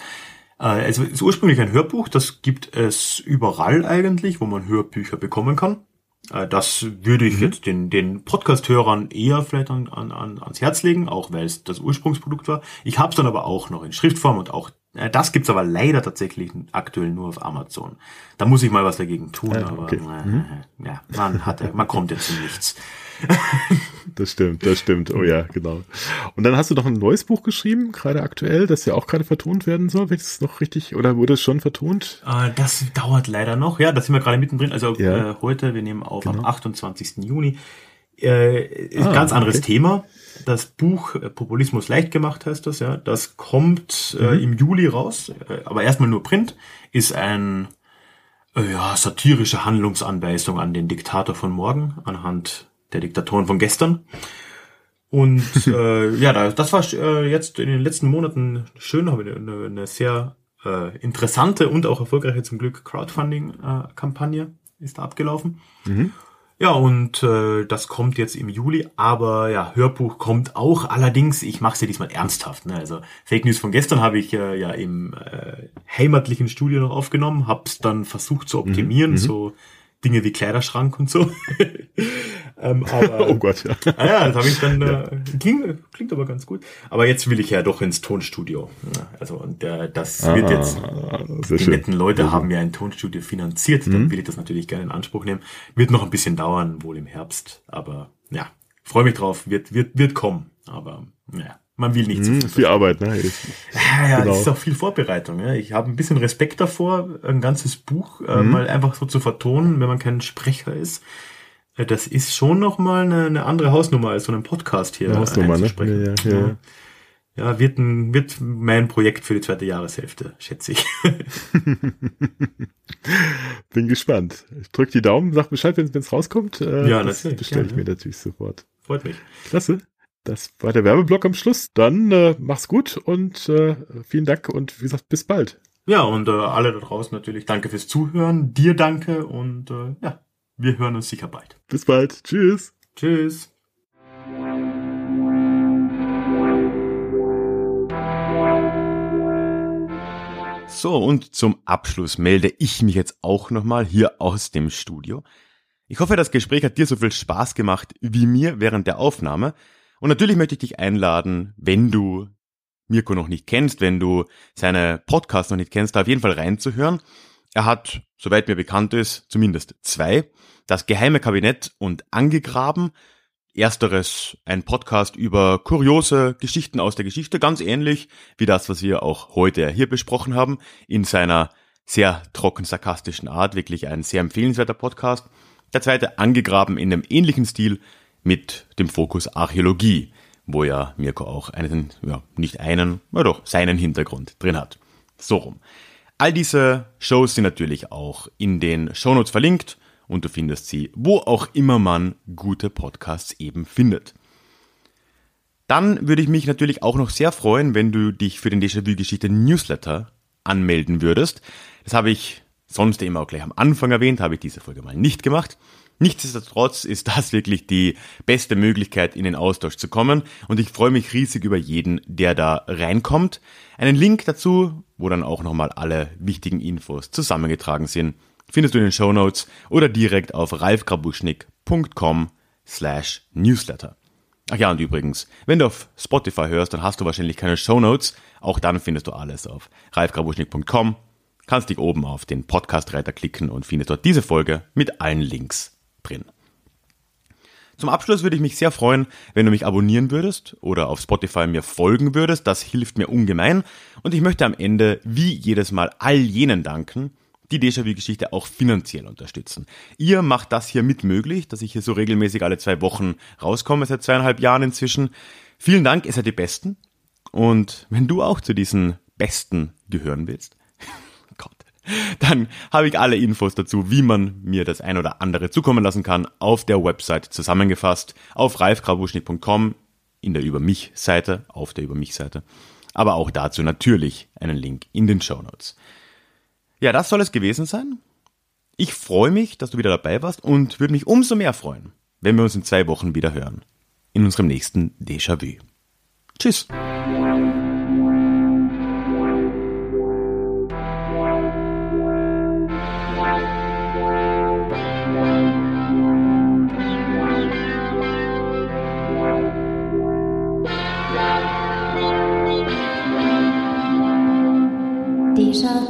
Äh, also es ist ursprünglich ein Hörbuch, das gibt es überall eigentlich, wo man Hörbücher bekommen kann. Äh, das würde ich mhm. jetzt den, den Podcast-Hörern eher vielleicht an, an, ans Herz legen, auch weil es das Ursprungsprodukt war. Ich habe es dann aber auch noch in Schriftform und auch das gibt's aber leider tatsächlich aktuell nur auf Amazon. Da muss ich mal was dagegen tun, ja, okay. aber äh, mhm. ja, man hat, man kommt jetzt zu nichts. das stimmt, das stimmt. Oh ja, genau. Und dann hast du noch ein neues Buch geschrieben, gerade aktuell, das ja auch gerade vertont werden soll. Wenn es noch richtig, oder wurde es schon vertont? Äh, das dauert leider noch. Ja, da sind wir gerade mittendrin. Also ja. äh, heute, wir nehmen auf genau. am 28. Juni. Äh, ah, ein ganz anderes okay. Thema. Das Buch äh, Populismus leicht gemacht heißt das, ja. Das kommt äh, mhm. im Juli raus, äh, aber erstmal nur Print. Ist ein äh, ja, satirische Handlungsanweisung an den Diktator von morgen anhand der Diktatoren von gestern. Und äh, ja, das war äh, jetzt in den letzten Monaten schön, habe eine, eine sehr äh, interessante und auch erfolgreiche zum Glück Crowdfunding-Kampagne ist da abgelaufen. Mhm. Ja, und äh, das kommt jetzt im Juli, aber ja, Hörbuch kommt auch. Allerdings, ich mache es ja diesmal ernsthaft. Ne? Also Fake News von gestern habe ich äh, ja im äh, heimatlichen Studio noch aufgenommen, habe es dann versucht zu optimieren, mhm. so Dinge wie Kleiderschrank und so. ähm, aber, oh Gott, ja. Ah ja, das habe ich dann, ja. äh, klingt, klingt aber ganz gut. Aber jetzt will ich ja doch ins Tonstudio. Also und äh, das ah, wird jetzt, die schön. netten Leute ja. haben ja ein Tonstudio finanziert, dann mhm. will ich das natürlich gerne in Anspruch nehmen. Wird noch ein bisschen dauern, wohl im Herbst, aber ja, freue mich drauf, wird, wird, wird kommen. Aber ja. Man will nicht hm, zu viel. Arbeit, ne? Ja, ja genau. das ist auch viel Vorbereitung. Ja. Ich habe ein bisschen Respekt davor, ein ganzes Buch äh, mhm. mal einfach so zu vertonen, wenn man kein Sprecher ist. Äh, das ist schon noch mal eine, eine andere Hausnummer als so ein Podcast hier. Eine Hausnummer, ne? Ja, ja, ja. ja, wird, ein, wird mein Projekt für die zweite Jahreshälfte, schätze ich. Bin gespannt. Ich drück die Daumen, sag Bescheid, wenn es rauskommt. Äh, ja, das bestelle ich mir natürlich sofort. Freut mich. Klasse. Das war der Werbeblock am Schluss. Dann äh, mach's gut und äh, vielen Dank und wie gesagt, bis bald. Ja, und äh, alle da draußen natürlich danke fürs Zuhören. Dir danke und äh, ja, wir hören uns sicher bald. Bis bald. Tschüss. Tschüss. So, und zum Abschluss melde ich mich jetzt auch nochmal hier aus dem Studio. Ich hoffe, das Gespräch hat dir so viel Spaß gemacht wie mir während der Aufnahme. Und natürlich möchte ich dich einladen, wenn du Mirko noch nicht kennst, wenn du seine Podcasts noch nicht kennst, da auf jeden Fall reinzuhören. Er hat, soweit mir bekannt ist, zumindest zwei. Das geheime Kabinett und Angegraben. Ersteres ein Podcast über kuriose Geschichten aus der Geschichte, ganz ähnlich wie das, was wir auch heute hier besprochen haben, in seiner sehr trocken sarkastischen Art, wirklich ein sehr empfehlenswerter Podcast. Der zweite angegraben in einem ähnlichen Stil mit dem Fokus Archäologie, wo ja Mirko auch einen, ja, nicht einen, aber doch seinen Hintergrund drin hat. So rum. All diese Shows sind natürlich auch in den Shownotes verlinkt und du findest sie, wo auch immer man gute Podcasts eben findet. Dann würde ich mich natürlich auch noch sehr freuen, wenn du dich für den Déjà-vu-Geschichte Newsletter anmelden würdest. Das habe ich sonst immer auch gleich am Anfang erwähnt, habe ich diese Folge mal nicht gemacht. Nichtsdestotrotz ist das wirklich die beste Möglichkeit, in den Austausch zu kommen und ich freue mich riesig über jeden, der da reinkommt. Einen Link dazu, wo dann auch nochmal alle wichtigen Infos zusammengetragen sind, findest du in den Show Notes oder direkt auf ralfgrabuschnick.com slash newsletter. Ach ja, und übrigens, wenn du auf Spotify hörst, dann hast du wahrscheinlich keine Show Notes. Auch dann findest du alles auf ralfgrabuschnick.com. Kannst dich oben auf den Podcast-Reiter klicken und findest dort diese Folge mit allen Links drin. Zum Abschluss würde ich mich sehr freuen, wenn du mich abonnieren würdest oder auf Spotify mir folgen würdest. Das hilft mir ungemein. Und ich möchte am Ende, wie jedes Mal, all jenen danken, die Déjà-vu-Geschichte auch finanziell unterstützen. Ihr macht das hier mit möglich, dass ich hier so regelmäßig alle zwei Wochen rauskomme, seit zweieinhalb Jahren inzwischen. Vielen Dank, ihr seid die Besten. Und wenn du auch zu diesen Besten gehören willst, dann habe ich alle Infos dazu, wie man mir das ein oder andere zukommen lassen kann, auf der Website zusammengefasst, auf ralfgrabuschnitt.com, in der Über mich Seite, auf der Über mich Seite, aber auch dazu natürlich einen Link in den Show Notes. Ja, das soll es gewesen sein. Ich freue mich, dass du wieder dabei warst und würde mich umso mehr freuen, wenn wir uns in zwei Wochen wieder hören. In unserem nächsten Déjà-vu. Tschüss. 上。